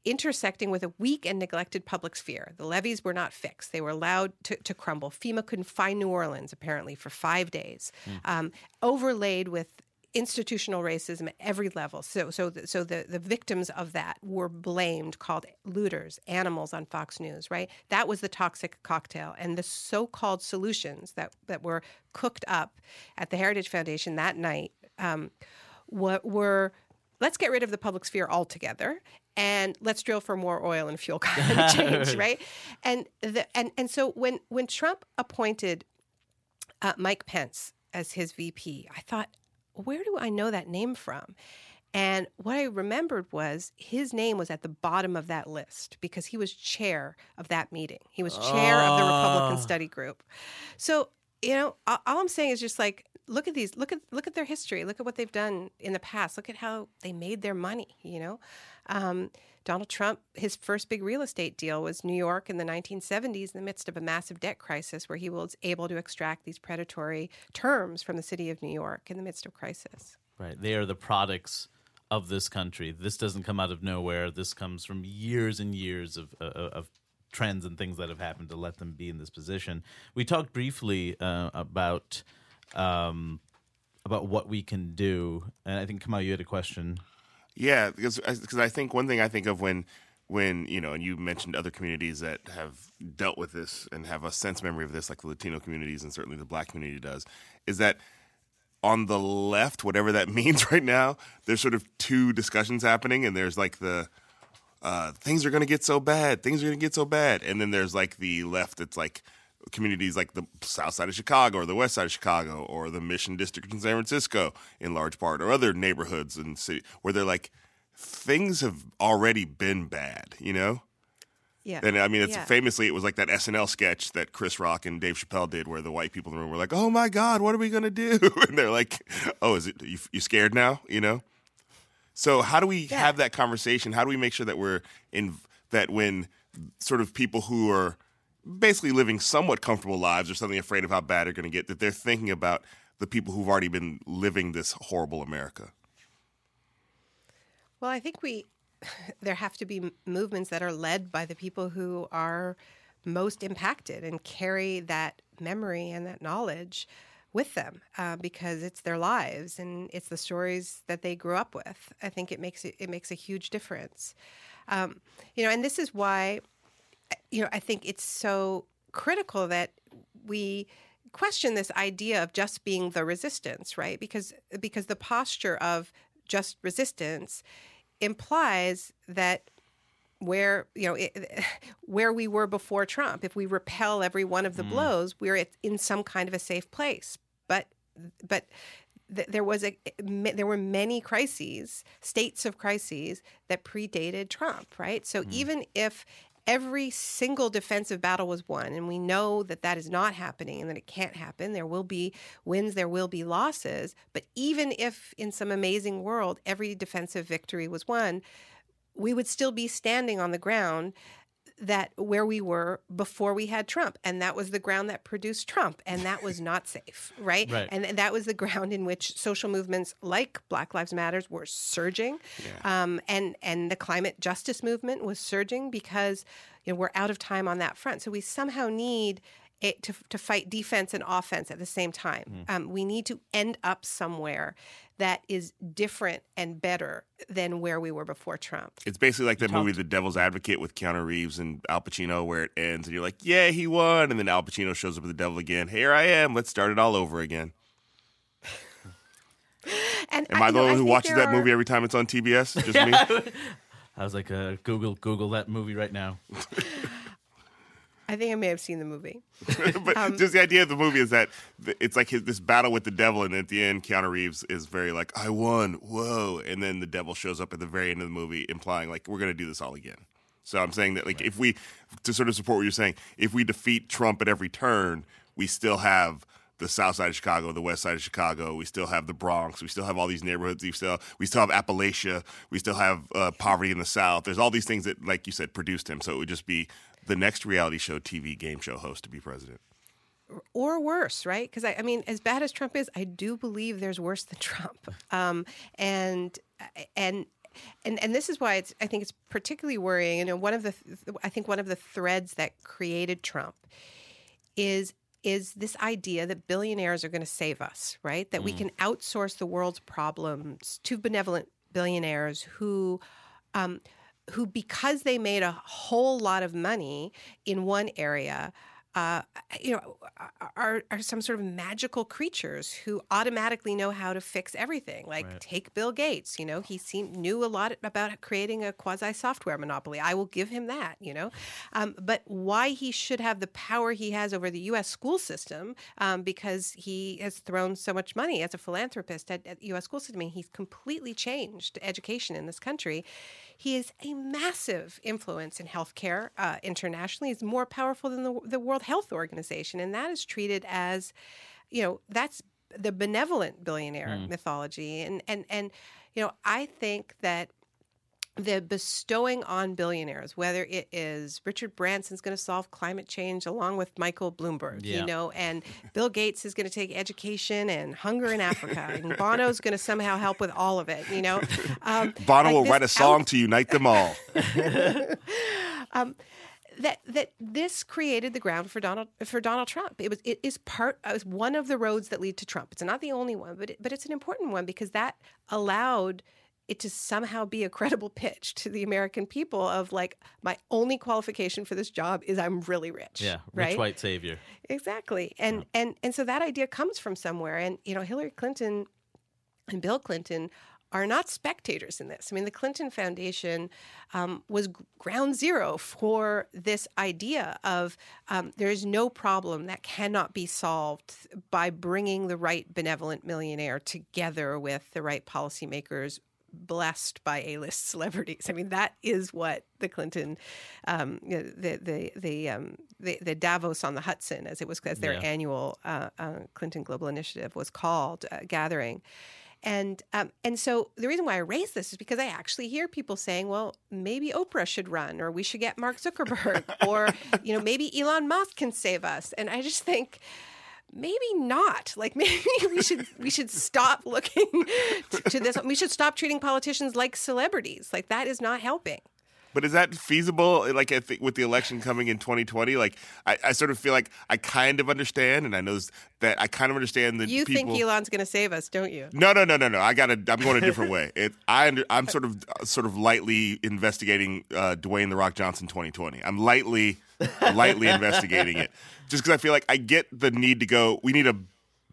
Speaker 1: intersecting with a weak and neglected public sphere. The levees were not fixed, they were allowed to, to crumble. FEMA couldn't find New Orleans, apparently, for five days, mm. um, overlaid with institutional racism at every level. So, so, the, so the, the victims of that were blamed, called looters, animals on Fox News, right? That was the toxic cocktail. And the so called solutions that, that were cooked up at the Heritage Foundation that night um, what were let's get rid of the public sphere altogether and let's drill for more oil and fuel climate change, right? And the, and and so when when Trump appointed uh, Mike Pence as his VP, I thought where do I know that name from? And what I remembered was his name was at the bottom of that list because he was chair of that meeting. He was chair of the Republican ah. Study Group. So, you know, all I'm saying is just like look at these look at look at their history look at what they've done in the past look at how they made their money you know? Um, donald trump his first big real estate deal was new york in the 1970s in the midst of a massive debt crisis where he was able to extract these predatory terms from the city of new york in the midst of crisis.
Speaker 3: Right. They are the products of this country. This doesn't come out of nowhere. This comes from years and years of, uh, of trends and things that have happened to let them be in this position. We talked briefly uh, about um, about what we can do. And I think Kamau, you had a question.
Speaker 2: Yeah, because because I think one thing I think of when when you know, and you mentioned other communities that have dealt with this and have a sense memory of this, like the Latino communities and certainly the Black community does, is that on the left, whatever that means right now, there's sort of two discussions happening, and there's like the uh, things are going to get so bad, things are going to get so bad, and then there's like the left that's like communities like the south side of Chicago or the west side of Chicago or the Mission District in San Francisco in large part or other neighborhoods and city where they're like things have already been bad, you know?
Speaker 1: Yeah.
Speaker 2: And I mean, it's
Speaker 1: yeah.
Speaker 2: famously, it was like that SNL sketch that Chris Rock and Dave Chappelle did, where the white people in the room were like, "Oh my God, what are we gonna do?" And they're like, "Oh, is it you, you scared now?" You know. So how do we
Speaker 1: Yeah.
Speaker 2: have that conversation? How do we make sure that we're in that when sort of people who are basically living somewhat comfortable lives or something afraid of how bad they're going to get that they're thinking about the people who've already been living this horrible America?
Speaker 1: Well, I think we there have to be movements that are led by the people who are most impacted and carry that memory and that knowledge with them uh, because it's their lives and it's the stories that they grew up with. I think it makes it, it makes a huge difference. Um, you know, and this is why you know I think it's so critical that we question this idea of just being the resistance, right? Because because the posture of just resistance implies that where you know it, where we were before Trump, if we repel every one of the
Speaker 13: Mm.
Speaker 1: blows, we're in some kind of a safe place. But but th- there was a there were many crises, states of crises that predated Trump, right? So even if every single defensive battle was won, and we know that that is not happening and that it can't happen, there will be wins, there will be losses. But even if in some amazing world every defensive victory was won, we would still be standing on the ground that where we were before we had Trump and that was the ground that produced Trump and that was not safe right,
Speaker 13: Right.
Speaker 1: and that was the ground in which social movements like Black Lives Matters were surging. Um, and and the climate justice movement was surging because you know we're out of time on that front. So we somehow need it to, to fight defense and offense at the same time.
Speaker 2: Mm.
Speaker 1: Um, we need to end up somewhere that is different and better than where we were before Trump.
Speaker 2: It's basically like that movie The Devil's Advocate with Keanu Reeves and Al Pacino where it ends and you're like, "Yeah, he won." And then Al Pacino shows up with the devil again. Here I am. Let's start it all over again.
Speaker 1: And
Speaker 2: Am I,
Speaker 1: you
Speaker 2: the
Speaker 1: know,
Speaker 2: one who watches that
Speaker 1: are-
Speaker 2: movie every time it's on TBS? Just me?
Speaker 3: I was like, uh, Google, Google that movie right now.
Speaker 1: I think I may have seen the movie.
Speaker 2: but
Speaker 1: Um,
Speaker 2: just the idea of the movie is that it's like his, this battle with the devil, and at the end, Keanu Reeves is very like, "I won, whoa!" And then the devil shows up at the very end of the movie, implying like, "We're going to do this all again." So I'm saying that like if we to sort of support what you're saying, if we defeat Trump at every turn, we still have the South Side of Chicago, the West Side of Chicago. We still have the Bronx. We still have all these neighborhoods. We still we still have Appalachia. We still have uh, poverty in the South. There's all these things that, like you said, produced him. So it would just be the next reality show, TV game show host to be president.
Speaker 1: or worse, right? Because I, I mean, as bad as Trump is, I do believe there's worse than Trump, um, and and. And, and this is why it's I think it's particularly worrying. You know, one of the I think one of the threads that created Trump is is this idea that billionaires are going to save us, right? That we
Speaker 13: Mm.
Speaker 1: can outsource the world's problems to benevolent billionaires who um, who because they made a whole lot of money in one area uh, you know are, are some sort of magical creatures who automatically know how to fix everything. Like
Speaker 13: Right.
Speaker 1: take bill gates you know he seemed knew a lot about creating a quasi software monopoly. I will give him that you know? Um, but why he should have the power he has over the us school system um, because he has thrown so much money as a philanthropist at, at us school system I mean, he's completely changed education in this country he is a massive influence in healthcare uh, internationally. He's more powerful than the, the World Health Organization, and that is treated as, you know, that's the benevolent billionaire
Speaker 13: Mm.
Speaker 1: mythology. And and and you know, I think that the bestowing on billionaires, whether it is Richard Branson's going to solve climate change along with Michael Bloomberg,
Speaker 13: Yeah.
Speaker 1: you know, and Bill Gates is going to take education and hunger in Africa, and Bono's going to somehow help with all of it, you know. Um,
Speaker 2: Bono
Speaker 1: like
Speaker 2: will write a song
Speaker 1: out-
Speaker 2: to unite them all.
Speaker 1: um, that that this created the ground for Donald for Donald Trump. It was it is part it was one of the roads that lead to Trump. It's not the only one, but it, but it's an important one because that allowed it to somehow be a credible pitch to the American people of like my only qualification for this job is I'm really rich.
Speaker 3: Yeah, rich
Speaker 1: right?
Speaker 3: white savior.
Speaker 1: Exactly. And and and so that idea comes from somewhere. And you know, Hillary Clinton and Bill Clinton are not spectators in this. I mean, the Clinton Foundation um, was ground zero for this idea of um, there is no problem that cannot be solved by bringing the right benevolent millionaire together with the right policymakers blessed by A-list celebrities. I mean, that is what the Clinton, um, you know, the the the, um, the the Davos on the Hudson, as it was, as their
Speaker 13: Yeah.
Speaker 1: annual uh, uh, Clinton Global Initiative was called, uh, gathering. and um, and so the reason why I raise this is because I actually hear people saying, well, maybe Oprah should run, or we should get Mark Zuckerberg, or you know, maybe Elon Musk can save us. And I just think maybe not. Like maybe we should we should stop looking to, to this. We should stop treating politicians like celebrities. Like that is not helping
Speaker 2: But is that feasible? Like I think with the election coming in 2020, like I, I sort of feel like I kind of understand, and I know that I kind of understand that
Speaker 1: you
Speaker 2: people.
Speaker 1: think elon's going to save us don't you
Speaker 2: No, no, no, no, no. I got to. I'm going a different way. It. I. Under, I'm sort of, sort of lightly investigating uh, Dwayne the Rock Johnson 2020. I'm lightly, lightly investigating it, just because I feel like I get the need to go. We need a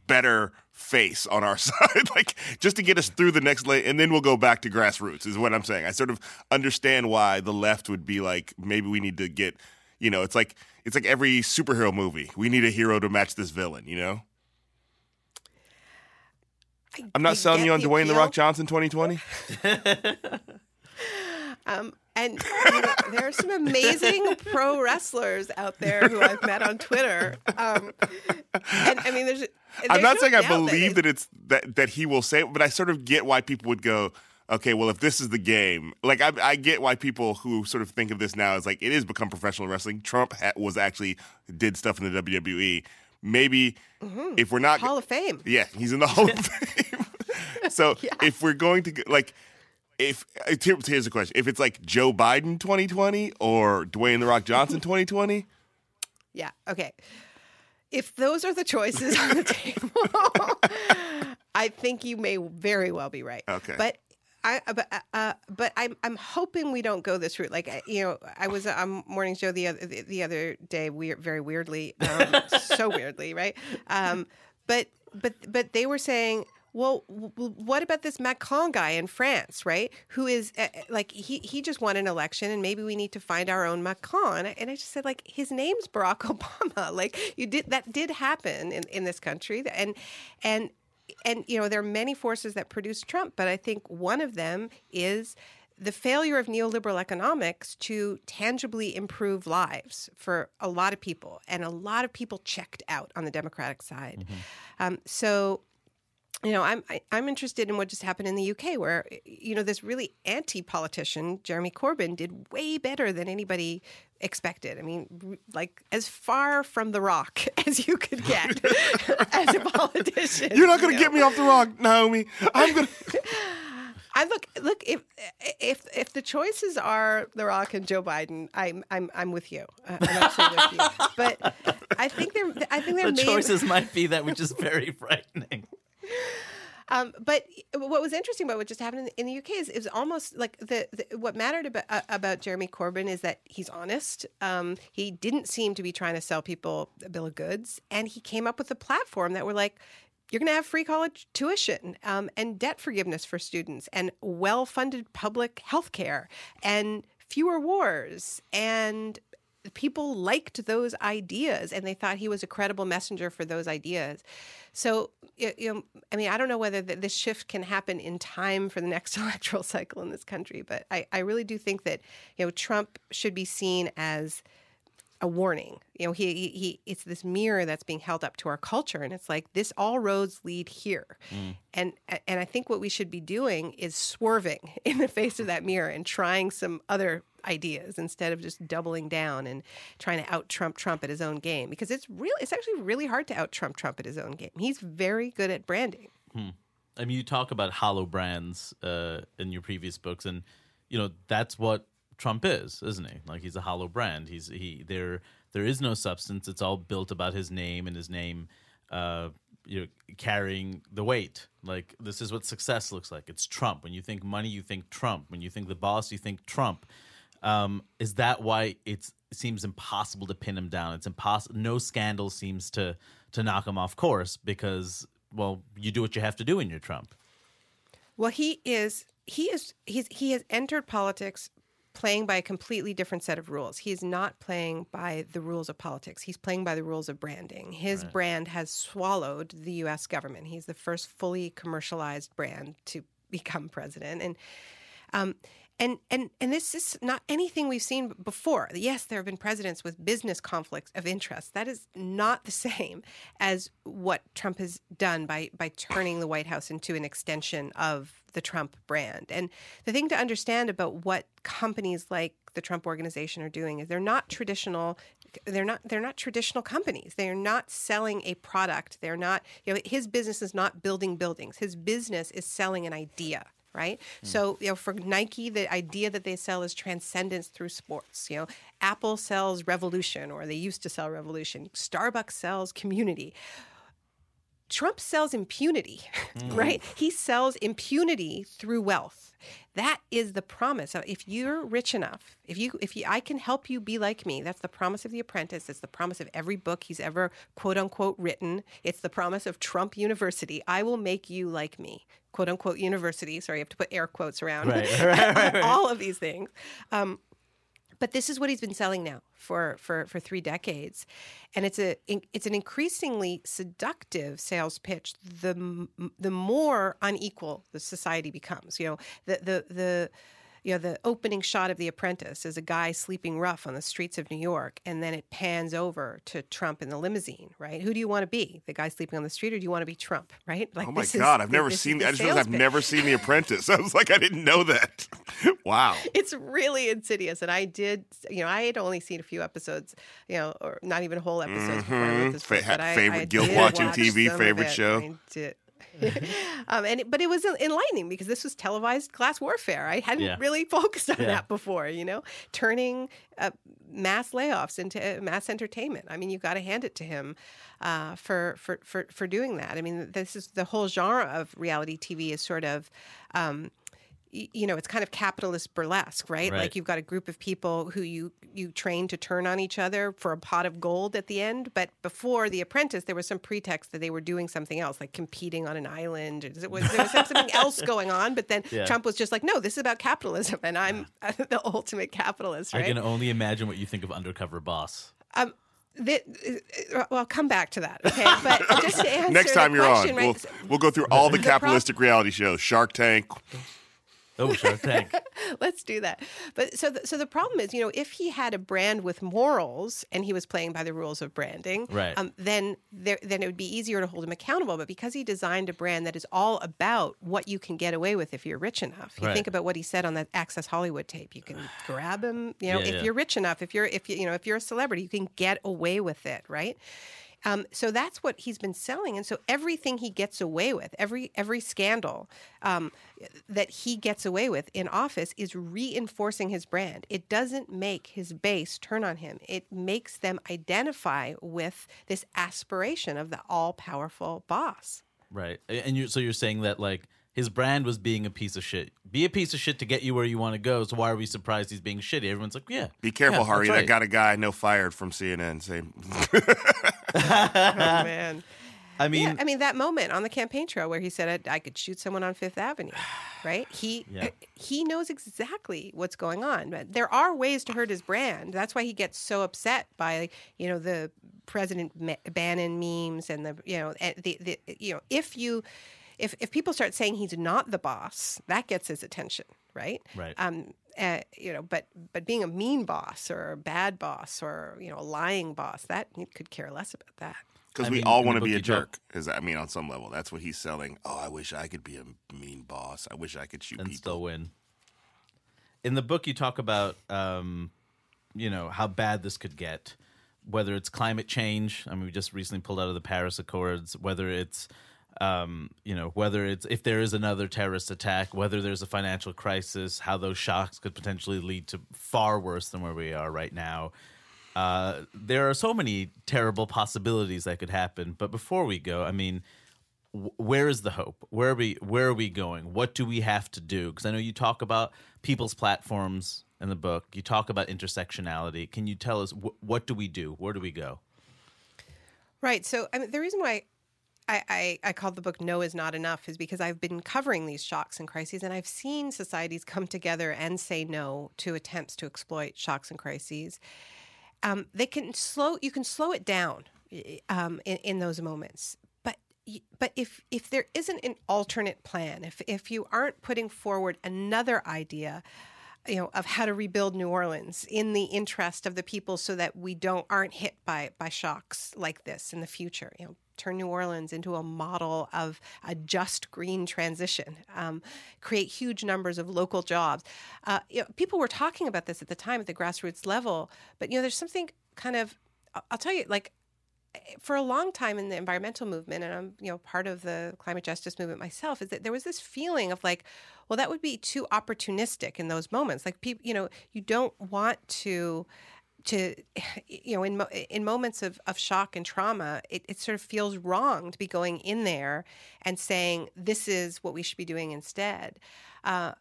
Speaker 2: better face on our side, like just to get us through the next lane, and then we'll go back to grassroots. Is what I'm saying. I sort of understand why the left would be like, maybe we need to get. You know, it's like it's like every superhero movie. We need a hero to match this villain. You know. I'm not
Speaker 1: I
Speaker 2: selling you on
Speaker 1: the
Speaker 2: Dwayne the. Rock Johnson 2020.
Speaker 1: Um, and you know, there are some amazing pro wrestlers out there who I've met on Twitter. Um, and I mean, there's.
Speaker 2: I'm
Speaker 1: there's
Speaker 2: not
Speaker 1: no
Speaker 2: saying I believe
Speaker 1: that
Speaker 2: that it's that that he will say it, but I sort of get why people would go, okay, well, if this is the game, like I, I get why people who sort of think of this now as like it is become professional wrestling. Trump ha- was actually did stuff in the WWE. Maybe
Speaker 1: Mhm.
Speaker 2: if we're not
Speaker 1: Hall of Fame.
Speaker 2: yeah, he's in the Hall of Fame. so if we're going to like. If uh, here's the question: If it's like Joe Biden 2020 or Dwayne the Rock Johnson 2020,
Speaker 1: Yeah. Okay. If those are the choices on the table, I think you may very well be right.
Speaker 2: Okay.
Speaker 1: But I, uh, but, uh, but I'm, I'm hoping we don't go this route. Like, you know, I was on Morning Show the other, the, the other day, weird, very weirdly, um, so weirdly, right? Um, but, but, but they were saying, well, what about this Macron guy in France, right? Who is uh, like he he just won an election, and maybe we need to find our own Macron. And I, and I just said like his name's Barack Obama. Like you did that did happen in, in this country, and and and you know there are many forces that produce Trump, but I think one of them is the failure of neoliberal economics to tangibly improve lives for a lot of people, and a lot of people checked out on the Democratic side. Um, so you know, I'm I, I'm interested in what just happened in the UK, where you know this really anti-politician Jeremy Corbyn did way better than anybody expected. I mean, like as far from the rock as you could get as a politician.
Speaker 2: you're not going
Speaker 1: you
Speaker 2: to
Speaker 1: know?
Speaker 2: get me off the rock, Naomi. I'm going. to...
Speaker 1: I look look if if if the choices are The Rock and Joe Biden, I'm I'm I'm with you. Uh, I'm absolutely with you. But I think there I think there
Speaker 3: The choices might be that, which is very frightening.
Speaker 1: Um, but what was interesting about what just happened in the, UK is it was almost like the, the what mattered about, uh, about Jeremy Corbyn is that he's honest. Um, he didn't seem to be trying to sell people a bill of goods, and he came up with a platform that were like. You're going to have free college tuition um, and debt forgiveness for students and well funded public health care and fewer wars. And people liked those ideas and they thought he was a credible messenger for those ideas. So, you know, I mean, I don't know whether th- this shift can happen in time for the next electoral cycle in this country, but I, I really do think that, you know, Trump should be seen as a warning. You know, he, he, he it's this mirror that's being held up to our culture, and it's like this all roads lead here. Mm. And and I think what we should be doing is swerving in the face of that mirror and trying some other ideas instead of just doubling down and trying to out Trump Trump at his own game because it's real it's actually really hard to out Trump Trump at his own game. He's very good at branding.
Speaker 3: Hmm. I mean, you talk about hollow brands uh, in your previous books, and you know that's what Trump is, isn't he? Like he's a hollow brand. He's he there. There is no substance. It's all built about his name and his name, uh, you know, carrying the weight. Like this is what success looks like. It's Trump. When you think money, you think Trump. When you think the boss, you think Trump. Um, is that why it's it seems impossible to pin him down? It's impossible. No scandal seems to to knock him off course because well, you do what you have to do in your Trump.
Speaker 1: Well, he is he is he's he has entered politics playing by a completely different set of rules. He's not playing by the rules of politics. He's playing by the rules of branding. His
Speaker 13: Right.
Speaker 1: brand has swallowed the US government. He's the first fully commercialized brand to become president and um and and and this is not anything we've seen before. Yes, there have been presidents with business conflicts of interest. That is not the same as what Trump has done by by turning the White House into an extension of the Trump brand. And the thing to understand about what companies like the Trump organization are doing is they're not traditional they're not they're not traditional companies. They're not selling a product. They're not you know his business is not building buildings. His business is selling an idea right? So, mm. you know, for Nike, the idea that they sell is transcendence through sports. You know, Apple sells revolution, or they used to sell revolution. Starbucks sells community. Trump sells impunity, mm. right? He sells impunity through wealth. That is the promise. So if you're rich enough, if you if you I can help you be like me, that's the promise of the apprentice. It's the promise of every book he's ever quote unquote written. It's the promise of Trump University. I will make you like me. Quote unquote university. Sorry, you have to put air quotes around
Speaker 3: Right, right, right, right.
Speaker 1: all of these things. Um, but this is what he's been selling now for for for three decades, and it's a it's an increasingly seductive sales pitch. The the more unequal the society becomes, you know, the the the you know the opening shot of The Apprentice is a guy sleeping rough on the streets of New York, and then it pans over to Trump in the limousine. Right? Who do you want to be? The guy sleeping on the street, or do you want to be Trump? Right? Like
Speaker 2: oh my
Speaker 1: this is-
Speaker 2: God, I've never seen.
Speaker 1: the
Speaker 2: I just realized I've never seen The Apprentice. I was like, I didn't know that. wow.
Speaker 1: it's really insidious. And I did, you know, I had only seen a few episodes, you know, or not even whole episodes before I wrote
Speaker 2: Mhm.
Speaker 1: this
Speaker 2: Fa-
Speaker 1: book. But
Speaker 2: favorite
Speaker 1: I
Speaker 2: guilt watching
Speaker 1: watch
Speaker 2: TV, favorite show?
Speaker 1: I did. um, and it, but it was enlightening because this was televised class warfare. I hadn't
Speaker 3: Yeah.
Speaker 1: really focused on
Speaker 3: Yeah.
Speaker 1: that before, you know, turning uh, mass layoffs into uh, mass entertainment. I mean, you've got to hand it to him uh, for, for for for doing that. I mean, this is the whole genre of reality TV is sort of. Um, you know, it's kind of capitalist burlesque, right?
Speaker 3: Right.
Speaker 1: Like you've got a group of people who you you train to turn on each other for a pot of gold at the end. But before The Apprentice, there was some pretext that they were doing something else, like competing on an island. Or there was, there was something else going on. But then
Speaker 3: Yeah.
Speaker 1: Trump was just like, "No, this is about capitalism, and I'm the ultimate capitalist."
Speaker 3: I can only imagine what you think of Undercover Boss.
Speaker 1: Um, the, uh, well, I'll come back to that. Okay, but just to answer
Speaker 2: Next
Speaker 1: the
Speaker 2: time you're
Speaker 1: question,
Speaker 2: on,
Speaker 1: right?
Speaker 2: we'll, we'll go through all the
Speaker 1: The prob-
Speaker 2: capitalistic reality shows: Shark Tank.
Speaker 3: Oh, Tank.
Speaker 1: Let's do that. But so, the, so the problem is, you know, if he had a brand with morals and he was playing by the rules of branding,
Speaker 3: Right.
Speaker 1: um, then there, then it would be easier to hold him accountable. But because he designed a brand that is all about what you can get away with if you're rich enough, you
Speaker 3: Right.
Speaker 1: think about what he said on that Access Hollywood tape. You can grab him, you know,
Speaker 3: Yeah,
Speaker 1: if
Speaker 3: yeah.
Speaker 1: you're rich enough, if you're if you you know if you're a celebrity, you can get away with it, right? Um, so that's what he's been selling, and so everything he gets away with, every every scandal um, that he gets away with in office, is reinforcing his brand. It doesn't make his base turn on him. It makes them identify with this aspiration of the all powerful boss.
Speaker 3: Right. And you so you're saying that like his brand was being a piece of shit. Be a piece of shit to get you where you want to go. So why are we surprised he's being shitty? Everyone's like, yeah.
Speaker 2: Be careful,
Speaker 3: yeah,
Speaker 2: Hari.
Speaker 3: that's
Speaker 2: That
Speaker 3: right.
Speaker 2: got a guy I know fired from CNN. Same.
Speaker 1: oh man.
Speaker 3: I mean,
Speaker 1: yeah, I mean that moment on the campaign trail where he said I, I could shoot someone on Fifth Avenue, right? He
Speaker 3: Yeah.
Speaker 1: he knows exactly what's going on. But there are ways to hurt his brand. That's why he gets so upset by you know the President Bannon memes and the you know the, the you know if you if if people start saying he's not the boss, that gets his attention, right?
Speaker 3: Right.
Speaker 1: Um, uh, you know, but but being a mean boss or a bad boss or you know a lying boss, that he could care less about that.
Speaker 2: Because we
Speaker 3: mean,
Speaker 2: all want to be a jerk. Is I mean, on some level, that's what he's selling. Oh, I wish I could be a mean boss. I wish I could shoot
Speaker 3: and
Speaker 2: people.
Speaker 3: still win. In the book, you talk about, um, you know, how bad this could get. Whether it's climate change, I mean, we just recently pulled out of the Paris Accords. Whether it's, um, you know, whether it's if there is another terrorist attack, whether there's a financial crisis, how those shocks could potentially lead to far worse than where we are right now. Uh, there are so many terrible possibilities that could happen. But before we go, I mean, wh- where is the hope? Where are we? Where are we going? What do we have to do? Because I know you talk about people's platforms in the book. You talk about intersectionality. Can you tell us wh- what do we do? Where do we go?
Speaker 1: Right. So I mean, the reason why I, I, I called the book No is Not Enough is because I've been covering these shocks and crises, and I've seen societies come together and say no to attempts to exploit shocks and crises. Um, they can slow. You can slow it down um, in, in those moments. But but if if there isn't an alternate plan, if if you aren't putting forward another idea, you know of how to rebuild New Orleans in the interest of the people so that we don't aren't hit by by shocks like this in the future you know turn New Orleans into a model of a just green transition, um, create huge numbers of local jobs. Uh, you know, people were talking about this at the time at the grassroots level, but you know, there's something kind of I'll tell you like for a long time in the environmental movement and I'm you know part of the climate justice movement myself is that there was this feeling of like well that would be too opportunistic in those moments like people you know you don't want to to you know in in moments of, of shock and trauma it, it sort of feels wrong to be going in there and saying this is what we should be doing instead uh,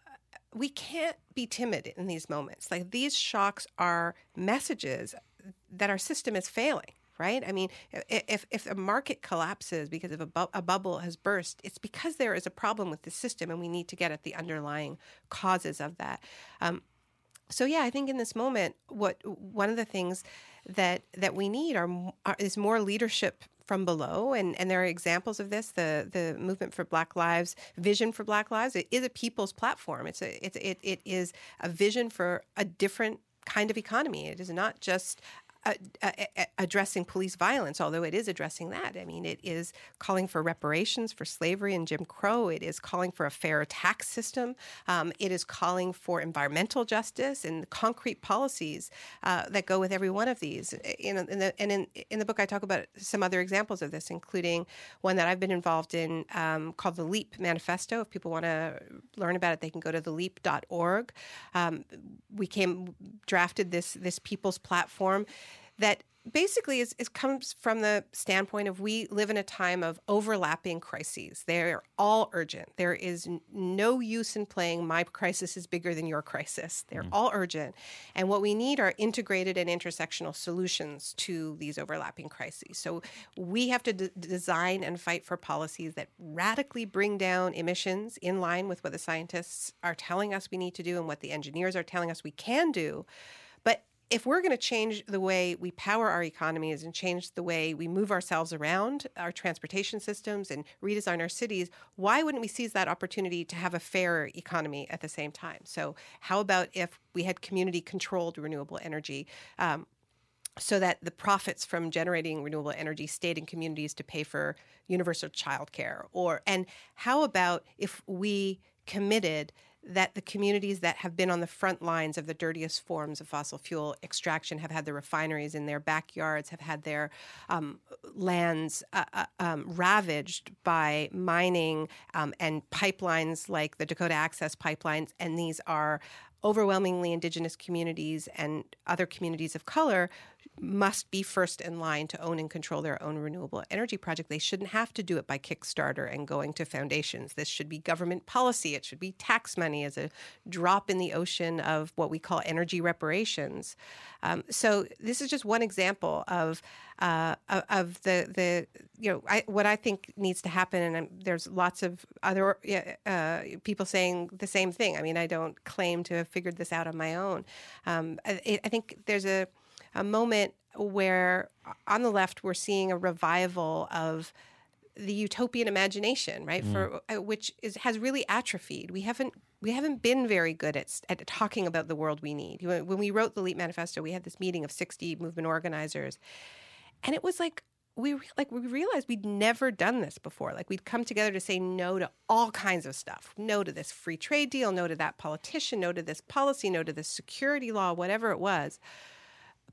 Speaker 1: we can't be timid in these moments like these shocks are messages that our system is failing right? I mean, if if a market collapses because of a, bu- a bubble has burst, it's because there is a problem with the system, and we need to get at the underlying causes of that. Um, so yeah, I think in this moment, what one of the things that that we need are, are is more leadership from below. And, and there are examples of this the the movement for black lives vision for black lives. It is a people's platform. It's a it's it, it is a vision for a different kind of economy. It is not just addressing police violence, although it is addressing that. I mean, it is calling for reparations for slavery and Jim Crow. It is calling for a fair tax system. Um, it is calling for environmental justice and concrete policies uh, that go with every one of these. In, in the, and in, in the book, I talk about some other examples of this, including one that I've been involved in um, called the LEAP Manifesto. If people want to learn about it, they can go to theleap.org. Um, we came drafted this this people's platform that basically is, is, comes from the standpoint of we live in a time of overlapping crises. They're all urgent. There is no use in playing my crisis is bigger than your crisis. They're mm. all urgent. And what we need are integrated and intersectional solutions to these overlapping crises. So we have to d- design and fight for policies that radically bring down emissions in line with what the scientists are telling us we need to do and what the engineers are telling us we can do if we're going to change the way we power our economies and change the way we move ourselves around our transportation systems and redesign our cities, why wouldn't we seize that opportunity to have a fair economy at the same time? So, how about if we had community controlled renewable energy? Um, so that the profits from generating renewable energy stayed in communities to pay for universal childcare or and how about if we committed that the communities that have been on the front lines of the dirtiest forms of fossil fuel extraction have had their refineries in their backyards, have had their um, lands uh, uh, um, ravaged by mining um, and pipelines like the Dakota Access pipelines, and these are overwhelmingly indigenous communities and other communities of color must be first in line to own and control their own renewable energy project. They shouldn't have to do it by Kickstarter and going to foundations. This should be government policy. It should be tax money as a drop in the ocean of what we call energy reparations. Um, so this is just one example of uh, of the the you know I, what I think needs to happen, and there's lots of other uh, people saying the same thing. I mean, I don't claim to have figured this out on my own. Um, I, I think there's a a moment where on the left we're seeing a revival of the utopian imagination, right? Mm. For uh, which is has really atrophied. We haven't we haven't been very good at at talking about the world we need. When we wrote the Leap Manifesto, we had this meeting of sixty movement organizers, and it was like we like we realized we'd never done this before. Like we'd come together to say no to all kinds of stuff. No to this free trade deal, no to that politician, no to this policy, no to this security law, whatever it was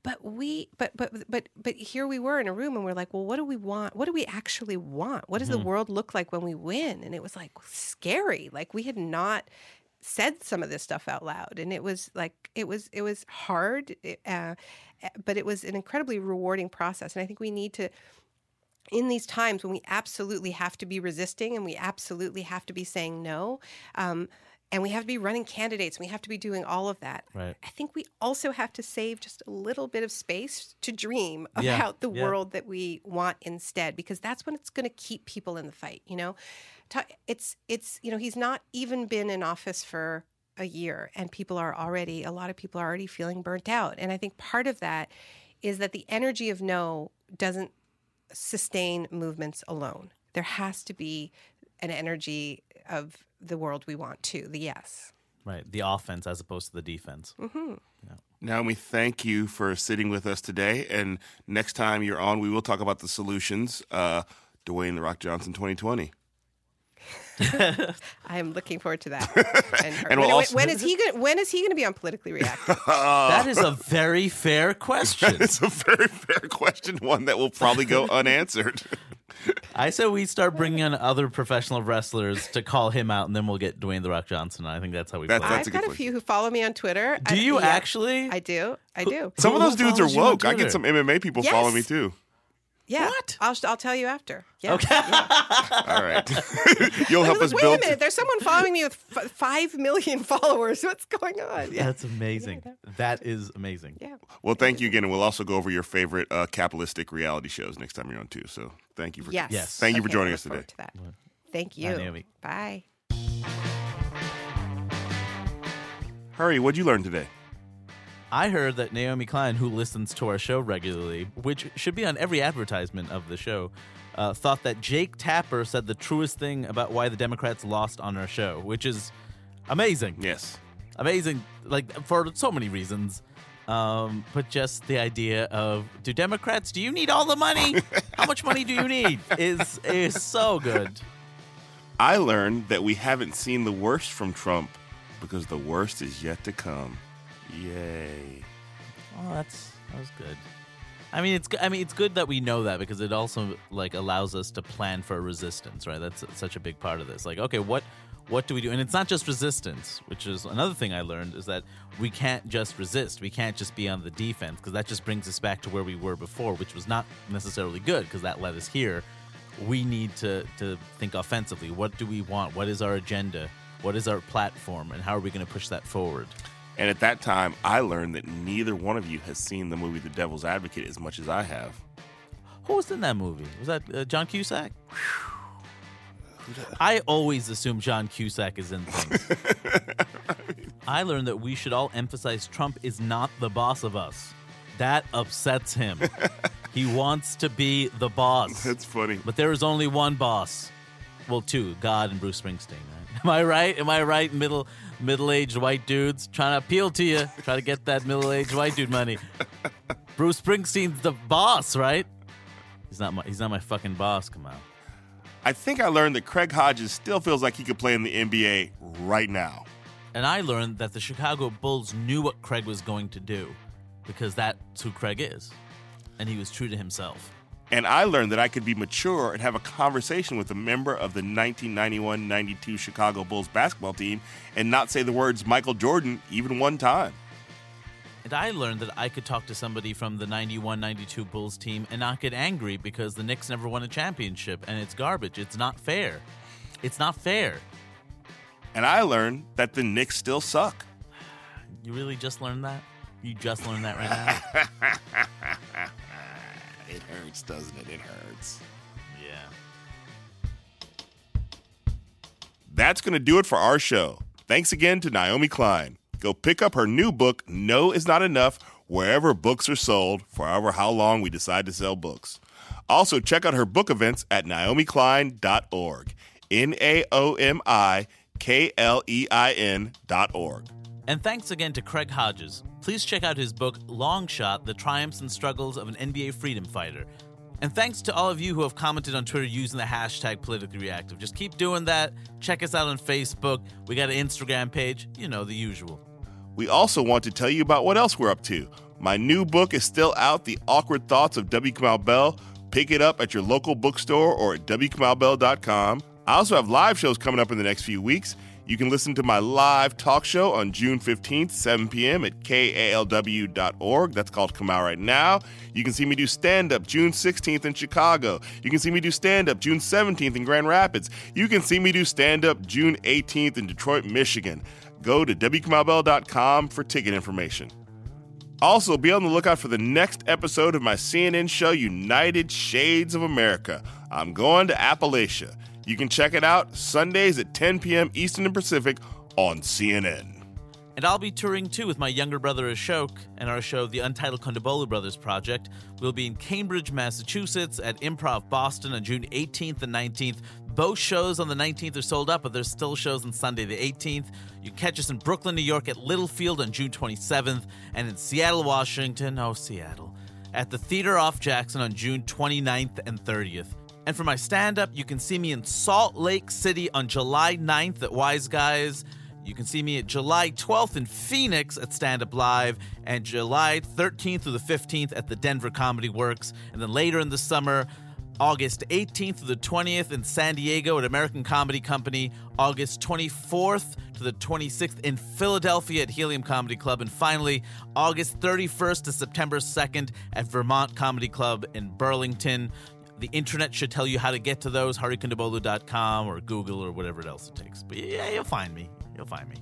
Speaker 1: but we but but but but here we were in a room and we're like well what do we want? What do we actually want? What does mm-hmm. the world look like when we win? And it was like scary. Like we had not said some of this stuff out loud. And it was like it was it was hard uh, but it was an incredibly rewarding process. And i think we need to in these times when we absolutely have to be resisting and we absolutely have to be saying no um, and we have to be running candidates and we have to be doing all of that
Speaker 3: right.
Speaker 1: i think we also have to save just a little bit of space to dream about
Speaker 3: yeah.
Speaker 1: the
Speaker 3: yeah.
Speaker 1: world that we want instead because that's when it's going to keep people in the fight you know it's it's you know he's not even been in office for a year and people are already a lot of people are already feeling burnt out and i think part of that is that the energy of no doesn't sustain movements alone there has to be an energy of the world we want to, the yes.
Speaker 3: Right, the offense as opposed to the defense.
Speaker 1: Mm-hmm.
Speaker 2: Naomi, thank you for sitting with us today. And next time you're on, we will talk about the solutions. Uh, Dwayne the Rock Johnson 2020.
Speaker 1: I am looking forward to that. And,
Speaker 2: And we'll also-
Speaker 1: when is he going? When is he going to be on politically reactive?
Speaker 3: that is a very fair question.
Speaker 2: it's a very fair question, one that will probably go unanswered.
Speaker 3: I said we start bringing in other professional wrestlers to call him out, and then we'll get Dwayne the Rock Johnson. I think that's how we play. it.
Speaker 1: I've got a few who follow me on Twitter.
Speaker 3: Do
Speaker 1: I-
Speaker 3: you
Speaker 1: yeah,
Speaker 3: actually?
Speaker 1: I do. I do.
Speaker 2: Some of those dudes are
Speaker 3: follows you on
Speaker 2: woke. I get some MMA people
Speaker 1: Yes.
Speaker 2: following me too.
Speaker 1: Yeah. What? I'll, I'll tell you after. Yeah.
Speaker 3: Okay.
Speaker 2: All right. You'll help us
Speaker 1: Wait
Speaker 2: build.
Speaker 1: a minute. There's someone following me with f- five million followers. What's going on? Yeah.
Speaker 3: That's amazing. That is amazing.
Speaker 1: Yeah.
Speaker 2: Well, thank you again, and we'll also go over your favorite uh, capitalistic reality shows next time you're on too. So, thank you for
Speaker 1: Yes.
Speaker 3: Yes.
Speaker 2: thank you for joining us today.
Speaker 1: to that. Thank you.
Speaker 3: Naomi.
Speaker 1: Bye.
Speaker 2: Hari, what'd you learn today?
Speaker 3: I heard that Naomi Klein, who listens to our show regularly, which should be on every advertisement of the show, uh, thought that Jake Tapper said the truest thing about why the Democrats lost on our show, which is amazing.
Speaker 2: Yes.
Speaker 3: Amazing, like for so many reasons. Um, but just the idea of do Democrats, do you need all the money? How much money do you need? Is is so good.
Speaker 2: I learned that we haven't seen the worst from Trump because the worst is yet to come. Yay.
Speaker 3: Oh, that's that was good. I mean, it's I mean, it's good that we know that because it also like allows us to plan for resistance, right? That's such a big part of this. Like, okay, what what do we do? And it's not just resistance, which is another thing I learned is that we can't just resist. We can't just be on the defense because that just brings us back to where we were before, which was not necessarily good because that led us here. We need to to think offensively. What do we want? What is our agenda? What is our platform? And how are we going to push that forward?
Speaker 2: And at that time, I learned that neither one of you has seen the movie The Devil's Advocate as much as I have.
Speaker 3: Who was in that movie? Was that uh, John Cusack? I always assume John Cusack is in things. I learned that we should all emphasize Trump is not the boss of us. That upsets him. he wants to be the boss.
Speaker 2: That's funny.
Speaker 3: But there is only one boss. Well, two, God and Bruce Springsteen. Right? Am I right? Am I right? Middle middle-aged white dudes trying to appeal to you, try to get that middle-aged white dude money. Bruce Springsteen's the boss, right? He's not my he's not my fucking boss, come on.
Speaker 2: I think I learned that Craig Hodges still feels like he could play in the NBA right now.
Speaker 3: And I learned that the Chicago Bulls knew what Craig was going to do because that's who Craig is. And he was true to himself.
Speaker 2: And I learned that I could be mature and have a conversation with a member of the 1991 92 Chicago Bulls basketball team and not say the words Michael Jordan even one time.
Speaker 3: And I learned that I could talk to somebody from the 91 92 Bulls team and not get angry because the Knicks never won a championship and it's garbage. It's not fair. It's not fair.
Speaker 2: And I learned that the Knicks still suck.
Speaker 3: You really just learned that? You just learned that right now?
Speaker 2: it hurts, doesn't it? It hurts.
Speaker 3: Yeah.
Speaker 2: That's going to do it for our show. Thanks again to Naomi Klein. Go pick up her new book, No Is Not Enough, wherever books are sold, for however how long we decide to sell books. Also, check out her book events at naomiklein.org. N A O M I K L E I N dot org.
Speaker 3: And thanks again to Craig Hodges. Please check out his book, Long Shot The Triumphs and Struggles of an NBA Freedom Fighter. And thanks to all of you who have commented on Twitter using the hashtag politically reactive. Just keep doing that. Check us out on Facebook. We got an Instagram page, you know, the usual.
Speaker 2: We also want to tell you about what else we're up to. My new book is still out, The Awkward Thoughts of W. Kamau Bell. Pick it up at your local bookstore or at WKamauBell.com. I also have live shows coming up in the next few weeks. You can listen to my live talk show on June 15th, 7 p.m. at kalw.org. That's called Come Out Right Now. You can see me do stand up June 16th in Chicago. You can see me do stand up June 17th in Grand Rapids. You can see me do stand up June 18th in Detroit, Michigan. Go to wkamauBell.com for ticket information. Also, be on the lookout for the next episode of my CNN show, United Shades of America. I'm going to Appalachia. You can check it out Sundays at 10 p.m. Eastern and Pacific on CNN.
Speaker 3: And I'll be touring too with my younger brother Ashok and our show, The Untitled Kondabolu Brothers Project. We'll be in Cambridge, Massachusetts at Improv Boston on June 18th and 19th. Both shows on the 19th are sold out, but there's still shows on Sunday the 18th. You can catch us in Brooklyn, New York at Littlefield on June 27th, and in Seattle, Washington, oh, Seattle, at the Theater Off Jackson on June 29th and 30th. And for my stand up, you can see me in Salt Lake City on July 9th at Wise Guys. You can see me at July 12th in Phoenix at Stand Up Live and July 13th through the 15th at the Denver Comedy Works. And then later in the summer, August 18th through the 20th in San Diego at American Comedy Company, August 24th to the 26th in Philadelphia at Helium Comedy Club, and finally, August 31st to September 2nd at Vermont Comedy Club in Burlington. The internet should tell you how to get to those, harikondabolu.com or Google or whatever else it takes. But yeah, you'll find me. You'll find me.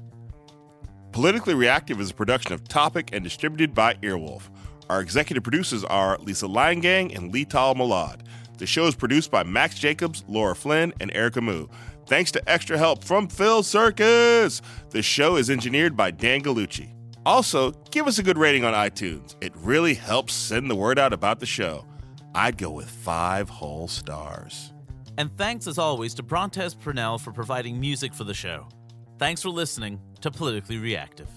Speaker 2: Politically Reactive is a production of Topic and distributed by Earwolf. Our executive producers are Lisa Langang and Lital Malad. The show is produced by Max Jacobs, Laura Flynn, and Erica Moo. Thanks to extra help from Phil Circus. The show is engineered by Dan Galucci. Also, give us a good rating on iTunes. It really helps send the word out about the show. I'd go with five whole stars.
Speaker 3: And thanks as always to Brontez Purnell for providing music for the show. Thanks for listening to Politically Reactive.